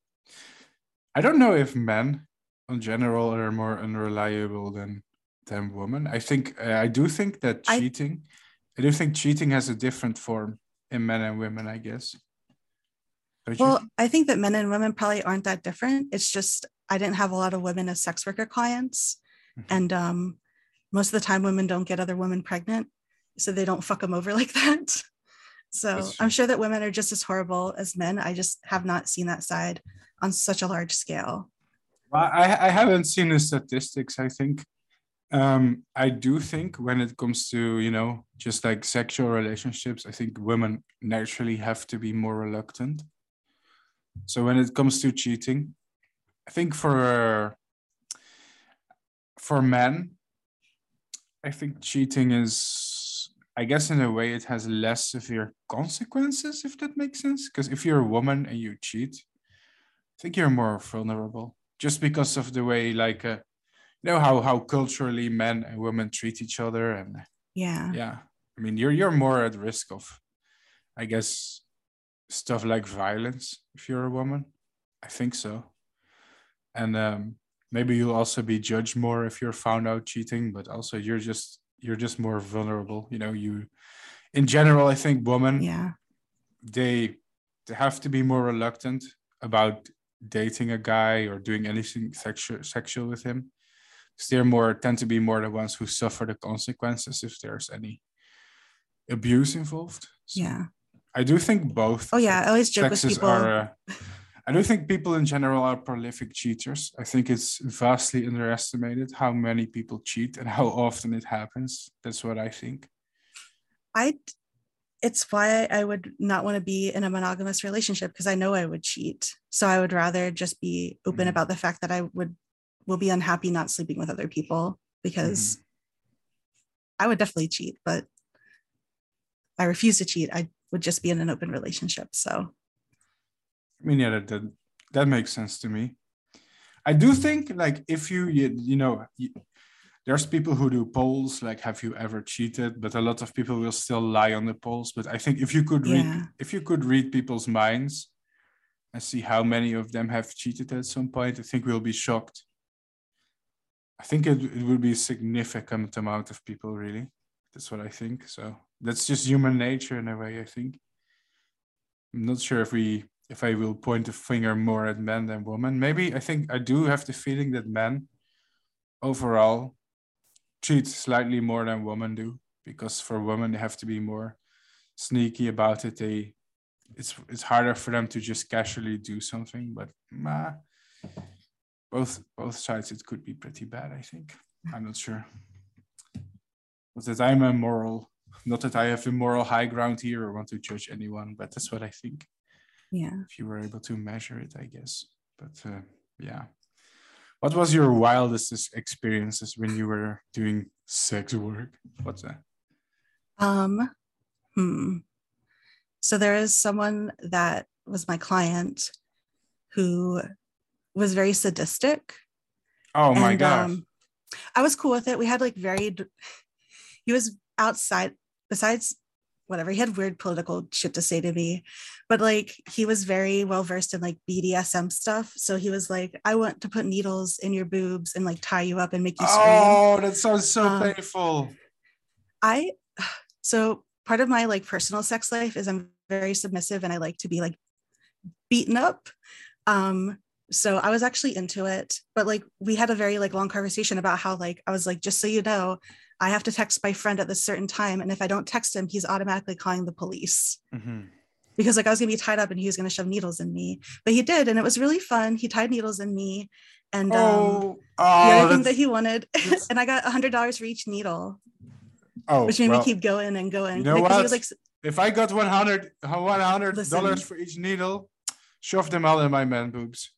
I don't know if men in general are more unreliable than than women. I think uh, I do think that cheating. I, I, do think cheating has a different form in men and women. I guess. Don't well, I think that men and women probably aren't that different. It's just I didn't have a lot of women as sex worker clients, mm-hmm. and um, most of the time women don't get other women pregnant, so they don't fuck them over like that. So I'm sure that women are just as horrible as men. I just have not seen that side on such a large scale. Well, I, I haven't seen the statistics, I think. Um, I do think when it comes to, you know, just like sexual relationships, I think women naturally have to be more reluctant. So when it comes to cheating, I think for for men, I think cheating is I guess in a way it has less severe consequences, if that makes sense. Because if you're a woman and you cheat, I think you're more vulnerable just because of the way, like, uh, you know how how culturally men and women treat each other, and yeah, yeah. I mean, you're you're more at risk of, I guess, stuff like violence if you're a woman. I think so, and um, maybe you'll also be judged more if you're found out cheating. But also, you're just you're just more vulnerable you know you in general i think women yeah. they they have to be more reluctant about dating a guy or doing anything sexual sexual with him because they're more tend to be more the ones who suffer the consequences if there's any abuse involved. So yeah. I do think both oh yeah. I always joke with people are, uh, I don't think people in general are prolific cheaters. I think it's vastly underestimated how many people cheat and how often it happens. That's what I think. I it's why I would not want to be in a monogamous relationship because I know I would cheat. So I would rather just be open mm-hmm. about the fact that I would will be unhappy not sleeping with other people because mm-hmm. I would definitely cheat, but I refuse to cheat. I would just be in an open relationship. So mean, yeah, that, that, that makes sense to me. I do think like if you you, you know you, there's people who do polls like have you ever cheated? But a lot of people will still lie on the polls. But i think if you could read yeah. if you could read people's minds and see how many of them have cheated at some point i think we'll be shocked. I think it, it would be a significant amount of people really. That's what i think. So that's just human nature in a way i think. I'm not sure if we if I will point the finger more at men than women. Maybe I think I do have the feeling that men overall cheat slightly more than women do because for women they have to be more sneaky about it. They it's it's harder for them to just casually do something, but nah, both both sides it could be pretty bad. I think I'm not sure, but that I'm a moral not that I have a moral high ground here or want to judge anyone, but that's what I think. Yeah. If you were able to measure it, I guess. But uh, yeah. What was your wildest experiences when you were doing sex work? What's that? Um, hmm. So there is someone that was my client who was very sadistic. Oh my and, gosh. Um, I was cool with it. We had like very, he was outside, besides whatever, he had weird political shit to say to me, but like he was very well versed in like BDSM stuff. So he was like, I want to put needles in your boobs and like tie you up and make you scream. Oh, that sounds so um, painful. I, so part of my like personal sex life is I'm very submissive and I like to be like beaten up. Um, so I was actually into it, but like we had a very like long conversation about how like I was like, just so you know, I have to text my friend at this certain time, and if I don't text him, he's automatically calling the police. Mm-hmm. Because like I was gonna be tied up and he was gonna shove needles in me, but he did, and it was really fun. He tied needles in me, and um, oh, oh, the other thing that he wanted, and I got a hundred dollars for each needle. Oh, which made well, me keep going and going. You know what? He was like, if I got 100 dollars for each needle, shove them all in my man boobs.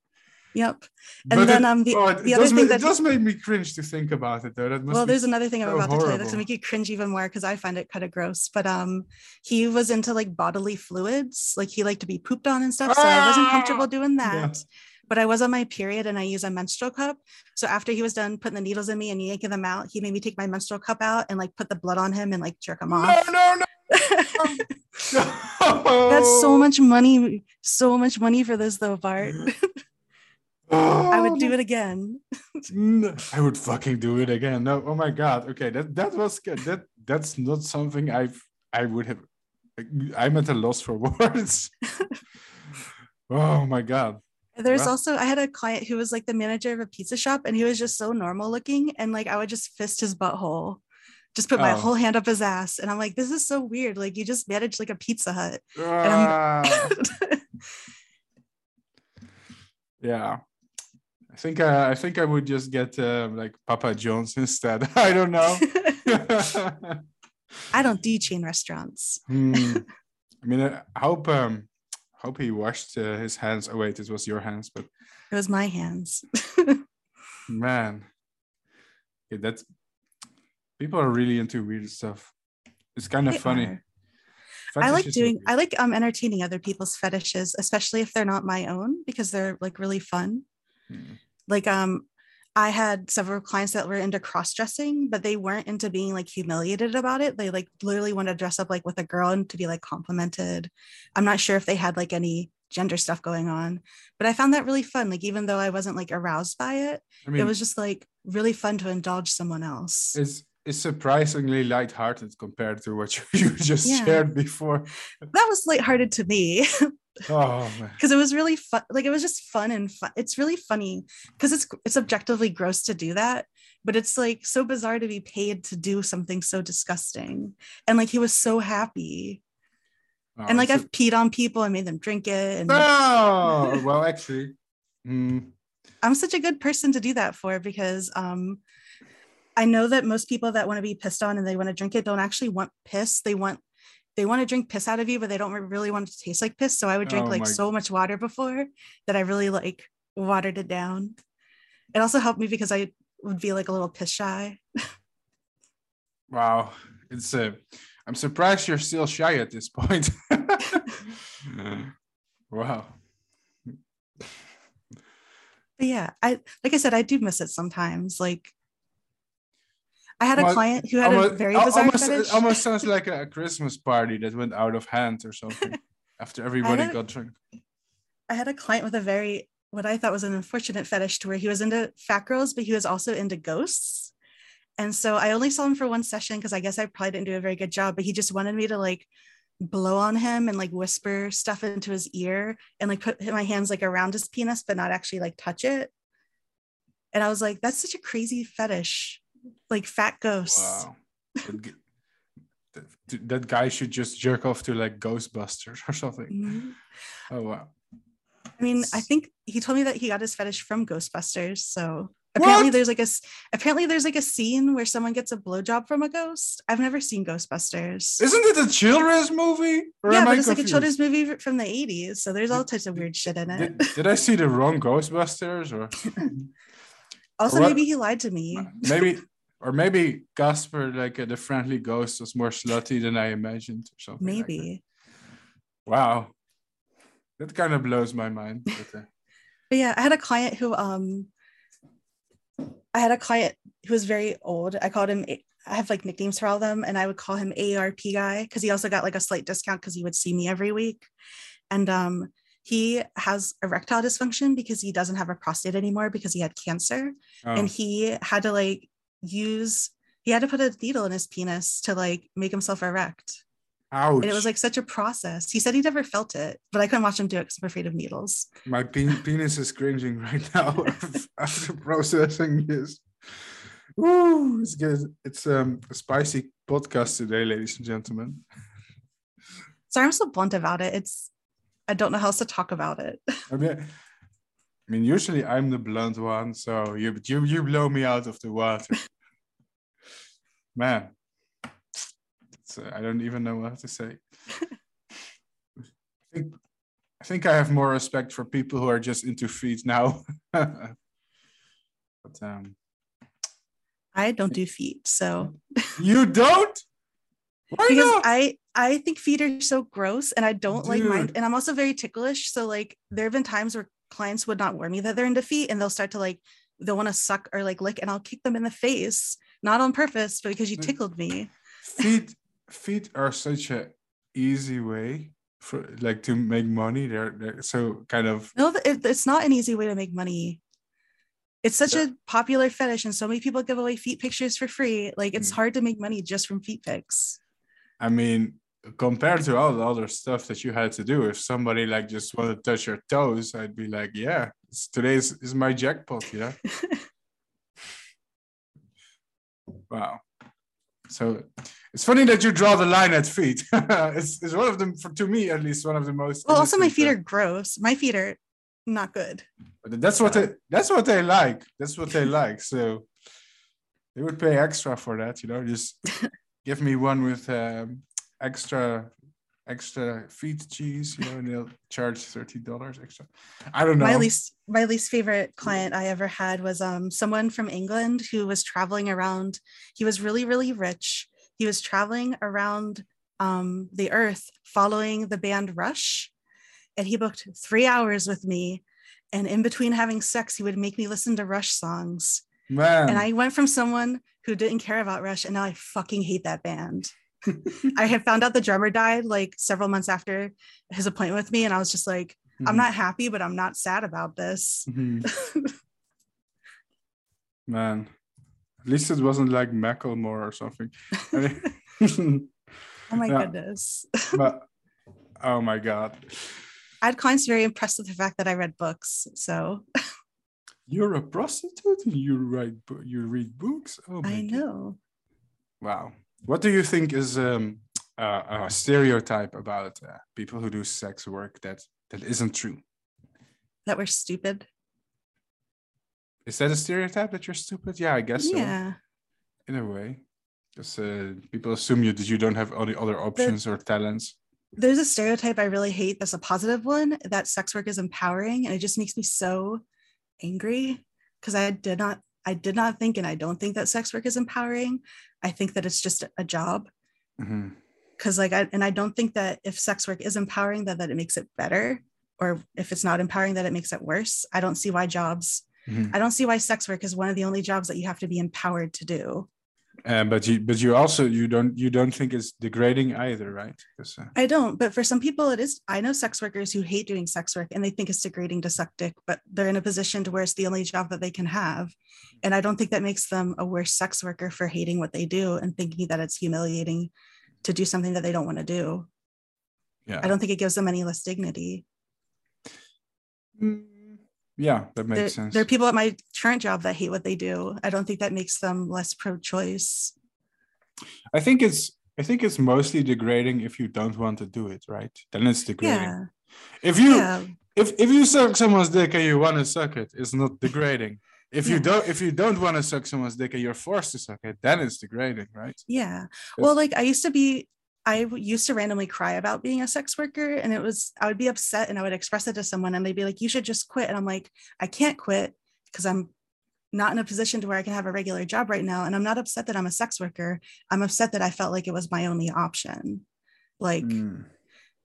Yep. And but then it, um the, oh, the other thing make, that it does make me cringe to think about it though. well, there's another thing I'm about horrible. to tell you that's gonna make you cringe even more because I find it kind of gross. But um he was into like bodily fluids, like he liked to be pooped on and stuff. So ah! I wasn't comfortable ah! doing that. Yeah. But I was on my period and I use a menstrual cup. So after he was done putting the needles in me and yanking them out, he made me take my menstrual cup out and like put the blood on him and like jerk him off. No, no, no. That's so much money, so much money for this though, Bart. I would do it again. I would fucking do it again. No, oh my god. Okay, that that was good. That that's not something I've I would have. I'm at a loss for words. oh my god. There's well. also I had a client who was like the manager of a pizza shop, and he was just so normal looking, and like I would just fist his butthole just put my oh. whole hand up his ass and i'm like this is so weird like you just managed like a pizza hut uh, yeah i think uh, i think i would just get uh, like papa john's instead i don't know i don't do chain restaurants mm. i mean i hope um hope he washed uh, his hands oh wait it was your hands but it was my hands man yeah, that's people are really into weird stuff. It's kind of they funny. I like doing I like um entertaining other people's fetishes, especially if they're not my own, because they're like really fun. Hmm. Like um I had several clients that were into cross-dressing, but they weren't into being like humiliated about it. They like literally want to dress up like with a girl and to be like complimented. I'm not sure if they had like any gender stuff going on, but I found that really fun. Like even though I wasn't like aroused by it, I mean, it was just like really fun to indulge someone else. Is surprisingly lighthearted compared to what you, just yeah. shared before. That was lighthearted to me. oh because it was really fun like it was just fun and fun it's really funny because it's it's objectively gross to do that but it's like so bizarre to be paid to do something so disgusting and like he was so happy oh, and like I've peed on people and made them drink it and oh well actually mm. I'm such a good person to do that for because um I know that most people that want to be pissed on and they want to drink it don't actually want piss. They want they want to drink piss out of you, but they don't really want it to taste like piss. So I would drink oh like so much water before that I really like watered it down. It also helped me because I would be like a little piss shy. wow. It's a uh, I'm surprised you're still shy at this point. wow. But yeah, I like I said, I do miss it sometimes. Like I had a client who had almost, a very bizarre almost, fetish. almost sounds like a Christmas party that went out of hand or something after everybody a, got drunk. I had a client with a very what I thought was an unfortunate fetish to where he was into fat girls, but he was also into ghosts. And so I only saw him for one session because I guess I probably didn't do a very good job, but he just wanted me to like blow on him and like whisper stuff into his ear and like put my hands like around his penis, but not actually like touch it. And I was like, that's such a crazy fetish like fat ghosts. Wow. that guy should just jerk off to like Ghostbusters or something. Mm-hmm. Oh wow. I mean, I think he told me that he got his fetish from Ghostbusters, so Apparently What? there's like a apparently there's like a scene where someone gets a blowjob from a ghost. I've never seen Ghostbusters. Isn't it a children's movie? Or yeah, but I it's like a children's movie from the 80s. So there's all types of weird shit in it. Did, did I see the wrong Ghostbusters or also, what- maybe he lied to me. maybe or maybe Casper, like uh, the friendly ghost, was more slutty than I imagined or something. like. Maybe. Wow. That kind of blows my mind. But, uh, But yeah, I had a client who um I had a client who was very old. I called him I have like nicknames for all of them and I would call him AARP guy because he also got like a slight discount because he would see me every week. And um he has erectile dysfunction because he doesn't have a prostate anymore because he had cancer oh, and he had to like use he had to put a needle in his penis to like make himself erect. ouch. And it was like such a process. He said he never felt it, but I couldn't watch him do it because I'm afraid of needles. my pen- penis is cringing right now after processing this. Ooh, it's good. It's um, a spicy podcast today, ladies and gentlemen. sorry i'm so blunt about it it's i don't know how else to talk about it I mean, I mean, usually I'm the blunt one, so you you you blow me out of the water, man. Uh, I don't even know what to say. I think I think I have more respect for people who are just into feet now. but um, i don't do feet so you don't? Why because not? i i think feet are so gross and i don't like mine and i'm also very ticklish so like there have been times where clients would not warn me that they're in defeat and they'll start to like they'll want to suck or like lick and i'll kick them in the face not on purpose but because you tickled me feet feet are such a easy way for like to make money. They're, they're so kind of no it, it's not an easy way to make money it's such Yeah. a popular fetish and so many people give away feet pictures for free like it's Mm. hard to make money just from feet pics I mean, compared to all the other stuff that you had to do, if somebody like just wanted to touch your toes, I'd be like, yeah, it's, today's is my jackpot, you know? wow. So it's funny that you draw the line at feet. it's, it's one of them, for to me at least, one of the most. well also my feet are gross my feet are not good But that's what they that's what they like. That's what they like. So they would pay extra for that, you know. Just give me one with um, extra extra feet cheese, you know, and they'll charge thirty dollars extra. I don't know. my least my least favorite client I ever had was um someone from England who was traveling around. He was really really rich. He was traveling around um the earth following the band Rush, and he booked three hours with me. And in between having sex, he would make me listen to Rush songs. Man, And I went from someone who didn't care about Rush, and now I fucking hate that band. I had found out the drummer died like several months after his appointment with me, and I was just like, I'm Mhm. not happy, but I'm not sad about this. Mhm. man. At least it wasn't like Macklemore or something. Oh my Yeah. goodness. but oh my god. I had clients very impressed with the fact that I read books. So You're a prostitute and you write you read books? Oh my I God. know. Wow. What do you think is um, uh, a stereotype about uh, people who do sex work that that isn't true? That we're stupid. Is that a stereotype that you're stupid? Yeah, I guess so. Yeah. In a way, because uh, people assume you that you don't have any other options or talents. There's a stereotype I really hate that's a positive one that sex work is empowering. And it just makes me so angry because I did not I did not think and I don't think that sex work is empowering. I think that it's just a job. Mhm. Cause like I and I don't think that if sex work is empowering that that it makes it better or if it's not empowering that it makes it worse. I don't see why jobs Mhm. I don't see why sex work is one of the only jobs that you have to be empowered to do. Uh, but you but you also you don't you don't think it's degrading either, right? 'Cause, uh, I don't, but for some people it is. I know sex workers who hate doing sex work and they think it's degrading to suck dick, but they're in a position to where it's the only job that they can have. And I don't think that makes them a worse sex worker for hating what they do and thinking that it's humiliating to do something that they don't want to do. yeah. I don't think it gives them any less dignity. Mm, yeah, that makes There, sense. there are people at my current job that hate what they do. I don't think that makes them less pro-choice. I think it's I think it's mostly degrading if you don't want to do it, right? Then it's degrading. Yeah, If you yeah. if if you suck someone's dick and you want to suck it, it's not degrading. if you don't if you don't want to suck someone's dick and you're forced to suck it then it's degrading right yeah well like i used to be i used to randomly cry about being a sex worker and it was i would be upset and i would express it to someone and they'd be like you should just quit and i'm like i can't quit because i'm not in a position to where i can have a regular job right now and i'm not upset that i'm a sex worker i'm upset that i felt like it was my only option like mm.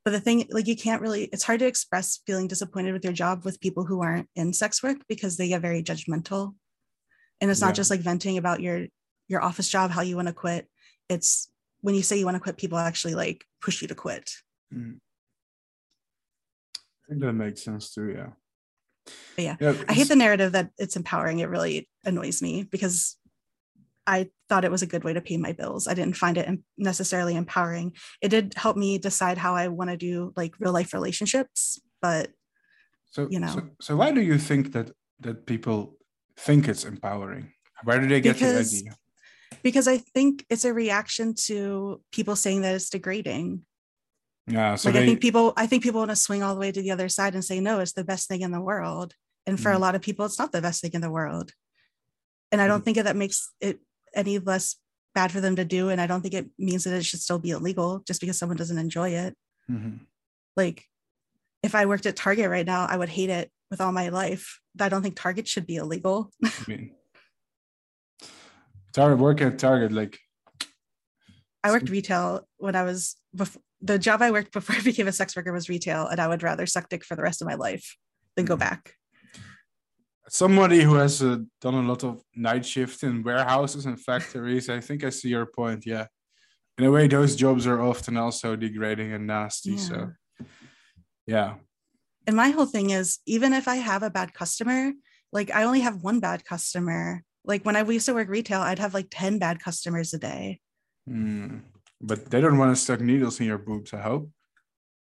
but the thing like you can't really it's hard to express feeling disappointed with your job with people who aren't in sex work because they get very judgmental and it's yeah. not just like venting about your your office job how you want to quit it's when you say you want to quit people actually like push you to quit mm. i think that makes sense too yeah but yeah, yeah i hate the narrative that it's empowering it really annoys me because I thought it was a good way to pay my bills. I didn't find it necessarily empowering. It did help me decide how I want to do like real life relationships, but so you know. So, so, why do you think that that people think it's empowering? Where do they get because, the idea? Because I think it's a reaction to people saying that it's degrading. Yeah. So like they, I think people I think people want to swing all the way to the other side and say, no, it's the best thing in the world. And for mm. a lot of people, it's not the best thing in the world. And I don't mm. think that makes it any less bad for them to do. And I don't think it means that it should still be illegal just because someone doesn't enjoy it. Mm-hmm. Like if I worked at Target right now, I would hate it with all my life. I don't think Target should be illegal. I mean, Target work at Target, like I worked retail when I was before the job I worked before I became a sex worker was retail, and I would rather suck dick for the rest of my life than go mm-hmm. back somebody who has uh, done a lot of night shift in warehouses and factories i think i see your point yeah in a way those jobs are often also degrading and nasty yeah. so yeah and my whole thing is even if i have a bad customer like i only have one bad customer like when i used to work retail i'd have like 10 bad customers a day mm. but they don't want to stuck needles in your boobs i hope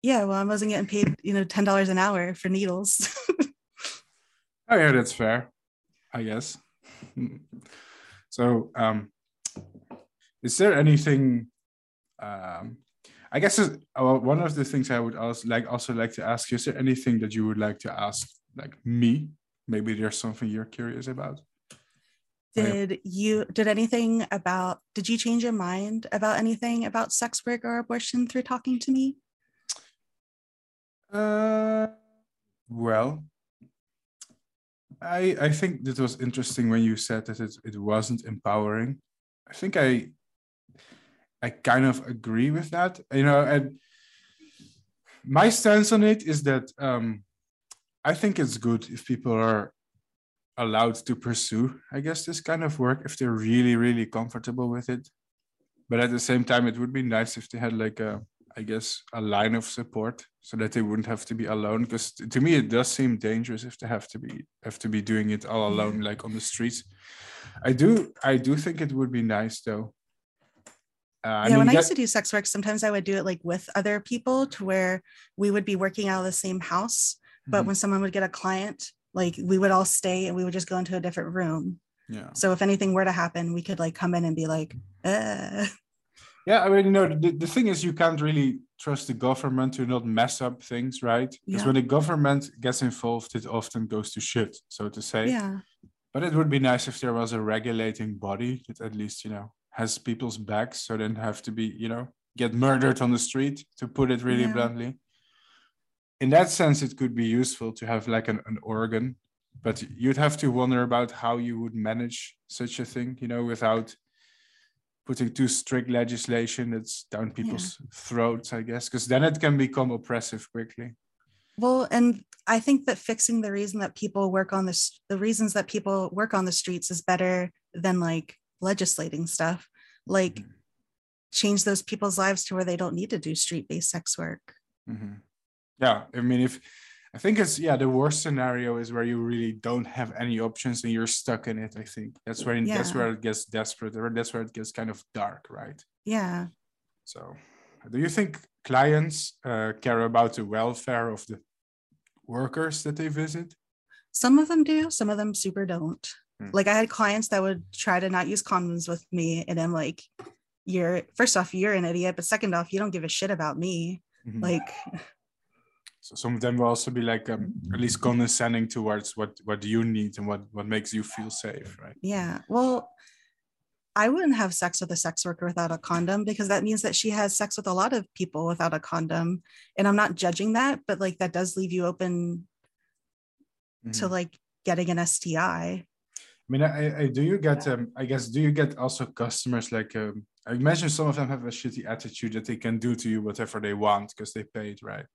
yeah well i wasn't getting paid you know $10 an hour for needles Oh yeah, that's fair, I guess. So, um, is there anything? Um, I guess uh, one of the things I would also like also like to ask you: Is there anything that you would like to ask, like me? Maybe there's something you're curious about. Did you did anything about? Did you change your mind about anything about sex work or abortion through talking to me? Uh, well, I I think that was interesting when you said that it, it wasn't empowering. I think I I kind of agree with that. You know, and my stance on it is that um, I think it's good if people are allowed to pursue, I guess, this kind of work if they're really, really comfortable with it. But at the same time, it would be nice if they had like a I guess, a line of support so that they wouldn't have to be alone. Because to me, it does seem dangerous if they have to be have to be doing it all alone, like on the streets. I do, I do think it would be nice though. Uh, yeah, I mean, when I used to do sex work, sometimes I would do it like with other people to where we would be working out of the same house. But mm-hmm. when someone would get a client, like we would all stay and we would just go into a different room. Yeah. So if anything were to happen, we could like come in and be like, uh. Yeah, I mean, you know, the, the thing is, you can't really trust the government to not mess up things, right? Because yeah. when the government gets involved, it often goes to shit, so to say. Yeah. But it would be nice if there was a regulating body that at least, you know, has people's backs, so they don't have to be, you know, get murdered on the street, to put it really yeah. bluntly. In that sense, it could be useful to have like an, an organ, but you'd have to wonder about how you would manage such a thing, you know, without putting too strict legislation that's down people's yeah. throats, I guess, because then it can become oppressive quickly. Well, and I think that fixing the reason that people work on this, the reasons that people work on the streets is better than like legislating stuff. Like mm-hmm. change those people's lives to where they don't need to do street based sex work. Mm-hmm. Yeah. I mean, if I think it's yeah, the worst scenario is where you really don't have any options and you're stuck in it. I think that's where yeah. that's where it gets desperate, or that's where it gets kind of dark, right? Yeah. So, do you think clients uh, care about the welfare of the workers that they visit? Some of them do. Some of them super don't. Hmm. Like I had clients that would try to not use condoms with me, and I'm like, "You're first off, you're an idiot, but second off, you don't give a shit about me." Mm-hmm. Like So some of them will also be like um, at least condescending towards what what you need and what what makes you feel safe, right? Yeah. Well, I wouldn't have sex with a sex worker without a condom because that means that she has sex with a lot of people without a condom. And I'm not judging that, but like that does leave you open mm-hmm. to like getting an STI. I mean, I, I do you get yeah. um, I guess do you get also customers like um, I imagine some of them have a shitty attitude that they can do to you whatever they want because they paid, right?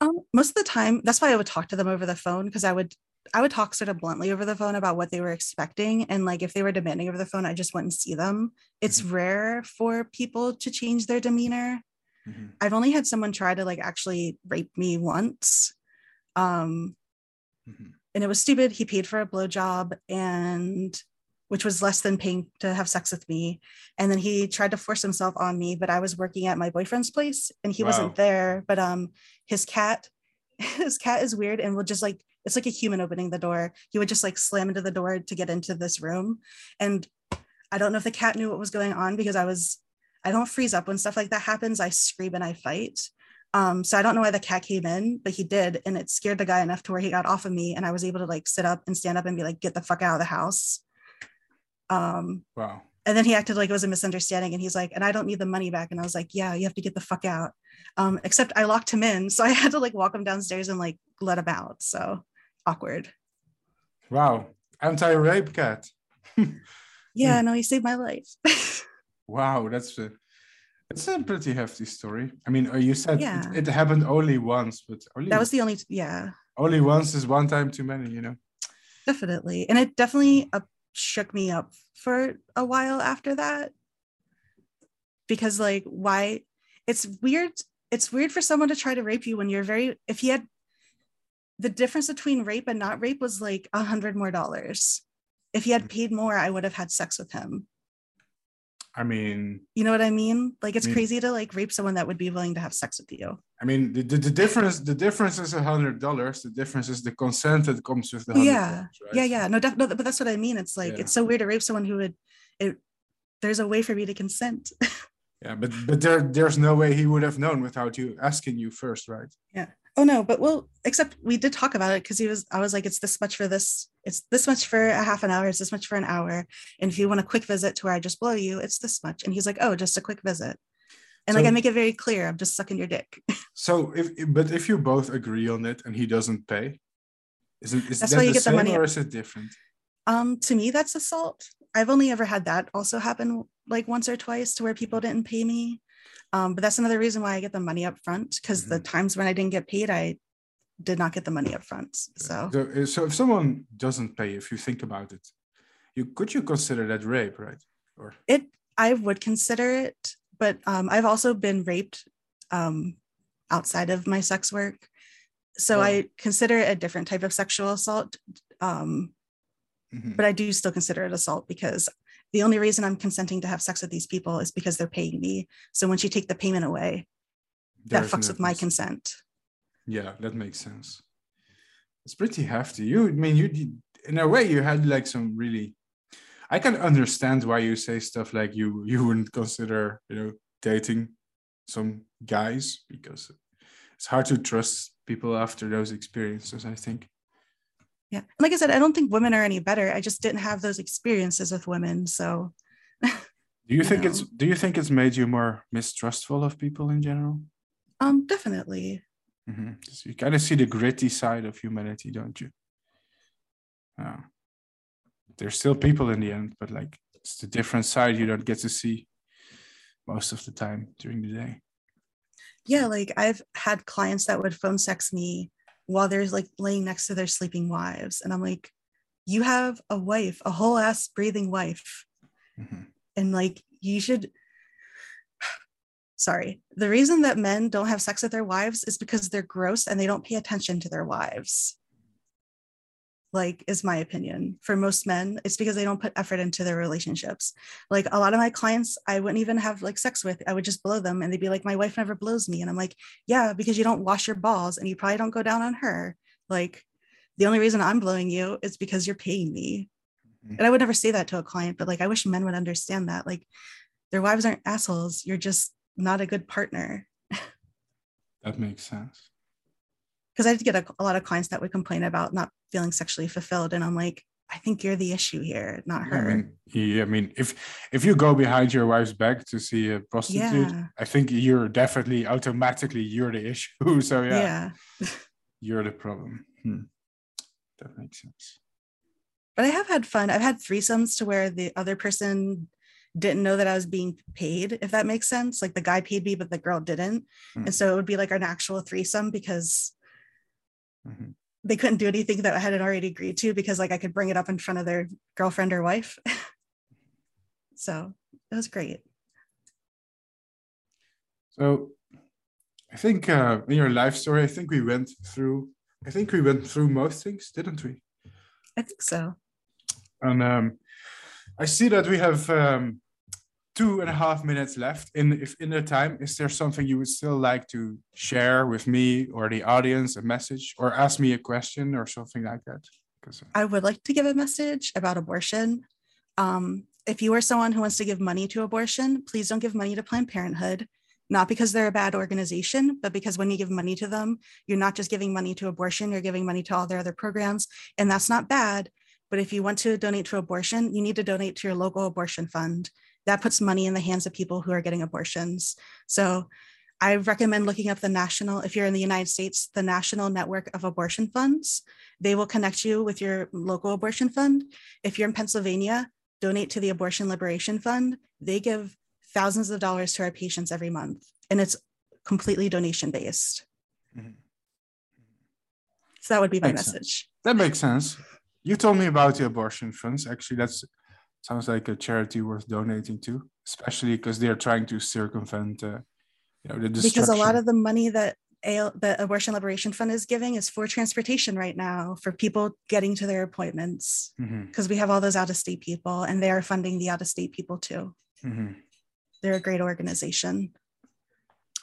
Um, most of the time, that's why I would talk to them over the phone because I would I would talk sort of bluntly over the phone about what they were expecting. And like if they were demanding over the phone, I just wouldn't see them. It's mm-hmm. rare for people to change their demeanor. Mm-hmm. I've only had someone try to like actually rape me once. Um, mm-hmm. and it was stupid. He paid for a blowjob and which was less than paying to have sex with me. And then he tried to force himself on me, but I was working at my boyfriend's place and he wow. wasn't there. But um his cat, his cat is weird and will just like it's like a human opening the door. He would just like slam into the door to get into this room. And I don't know if the cat knew what was going on because I was, I don't freeze up when stuff like that happens. I scream and I fight. Um, so I don't know why the cat came in, but he did. And it scared the guy enough to where he got off of me and I was able to like sit up and stand up and be like, get the fuck out of the house. Um, wow. And then he acted like it was a misunderstanding. And he's like, and I don't need the money back. And I was like, yeah, you have to get the fuck out. Um, except I locked him in. So I had to like walk him downstairs and like let him out. So awkward. Wow. Anti rape cat. yeah, no, he saved my life. wow, that's a it's a pretty hefty story. I mean, uh, you said yeah. it, it, happened only once, but only that was the only yeah. Only once is one time too many, you know. Definitely, and it definitely uh, shook me up for a while after that because, like, why? It's weird. It's weird for someone to try to rape you when you're very. If he had the difference between rape and not rape was like a hundred more dollars. If he had mm. paid more, I would have had sex with him. I mean, you know what I mean? Like it's I mean, crazy to like rape someone that would be willing to have sex with you. I mean, the, the, the difference the difference is a hundred dollars. The difference is the consent that comes with the yeah, right? yeah, yeah. No, def- no, but that's what I mean. It's like yeah. it's so weird to rape someone who would. It there's a way for me to consent. yeah, but but there there's no way he would have known without you asking you first, right? Yeah oh no but well except we did talk about it because he was i was like it's this much for this it's this much for a half an hour it's this much for an hour. And if you want a quick visit to where i just blow you it's this much. And he's like oh just a quick visit. And so, like i make it very clear i'm just sucking your dick. So if but if you both agree on it and he doesn't pay is it is that's that why you get the money. or is it different? Um to me that's assault. I've only ever had that also happen like once or twice to where people didn't pay me. Um, but that's another reason why I get the money up front because mm-hmm. the times when I didn't get paid, I did not get the money up front. So. so, uh, so if someone doesn't pay, if you think about it, you could you consider that rape, right? Or it, I would consider it, but um, I've also been raped um, outside of my sex work, so oh. I consider it a different type of sexual assault. Um, mm-hmm. But I do still consider it assault because the only reason I'm consenting to have sex with these people is because they're paying me. So once you take the payment away, that fucks with my consent. Yeah, that makes sense. It's pretty hefty. You, I mean, you, did, in a way, you had like some really. I can understand why you say stuff like you you wouldn't consider you know dating some guys because it's hard to trust people after those experiences. I think yeah like i said i don't think women are any better i just didn't have those experiences with women so do you think know. it's do you think it's made you more mistrustful of people in general um definitely mm-hmm. so you kind of see the gritty side of humanity don't you yeah there's still people in the end but like it's the different side you don't get to see most of the time during the day yeah like i've had clients that would phone sex me while they're like laying next to their sleeping wives. And I'm like, you have a wife, a whole ass breathing wife. Mm-hmm. And like, you should. Sorry. The reason that men don't have sex with their wives is because they're gross and they don't pay attention to their wives. Like is my opinion. For most men it's because they don't put effort into their relationships. Like a lot of my clients i wouldn't even have like sex with. I would just blow them and they'd be like my wife never blows me. And i'm like yeah because you don't wash your balls and you probably don't go down on her. Like the only reason i'm blowing you is because you're paying me. Mm-hmm. and i would never say that to a client but like i wish men would understand that. Like their wives aren't assholes. You're just not a good partner that makes sense because I did get a, a lot of clients that would complain about not feeling sexually fulfilled, and I'm like, I think you're the issue here, not her. I mean, yeah, I mean, if if you go behind your wife's back to see a prostitute, Yeah. I think you're definitely automatically you're the issue. So yeah, yeah. you're the problem. Hmm. That makes sense. but I have had fun. I've had threesomes to where the other person didn't know that I was being paid, if that makes sense. Like the guy paid me, but the girl didn't. Hmm. And so it would be like an actual threesome because Mhm. they couldn't do anything that I hadn't already agreed to because like I could bring it up in front of their girlfriend or wife. so it was great. So I think uh, in your life story, I think we went through. I think we went through most things, didn't we? I think so. And um, I see that we have um, two and a half minutes left. In if in the time, is there something you would still like to share with me or the audience, a message, or ask me a question or something like that? Because I would like to give a message about abortion. Um, if you are someone who wants to give money to abortion, please don't give money to Planned Parenthood, not because they're a bad organization, but because when you give money to them, you're not just giving money to abortion, you're giving money to all their other programs. And that's not bad. But if you want to donate to abortion, you need to donate to your local abortion fund. That puts money in the hands of people who are getting abortions. So I recommend looking up the national, if you're in the United States, the National Network of Abortion Funds. They will connect you with your local abortion fund. If you're in Pennsylvania, donate to the Abortion Liberation Fund. They give thousands of dollars to our patients every month, and it's completely donation based. Mhm. So that would be my Makes sense. message. that makes sense. You told me about the abortion funds. Actually, that's sounds like a charity worth donating to, especially because they're trying to circumvent, uh, you know, the Because a lot of the money that AL, the Abortion Liberation Fund is giving is for transportation right now for people getting to their appointments. Because we have all those out of state people, and they are funding the out of state people too. mhm. They're a great organization.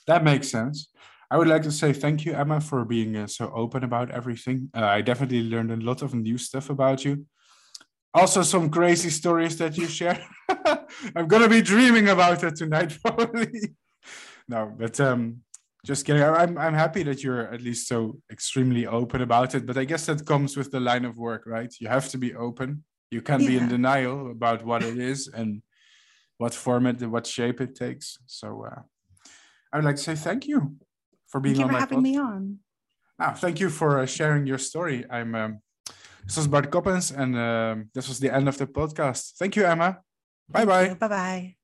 That makes sense. I would like to say thank you, Emma, for being uh, so open about everything. Uh, I definitely learned a lot of new stuff about you. Also, some crazy stories that you share. I'm gonna be dreaming about it tonight, probably. no, but um, just kidding. I'm I'm happy that you're at least so extremely open about it. But I guess that comes with the line of work, right? You have to be open. You can't be in denial about what it is and what format, and what shape it takes. So uh, I would like to say thank you for being Thank you for having me on. Ah, thank you for uh, sharing your story. I'm um, this was Bart Coppens, and um, this was the end of the podcast. Thank you, Emma. Bye bye. Bye bye.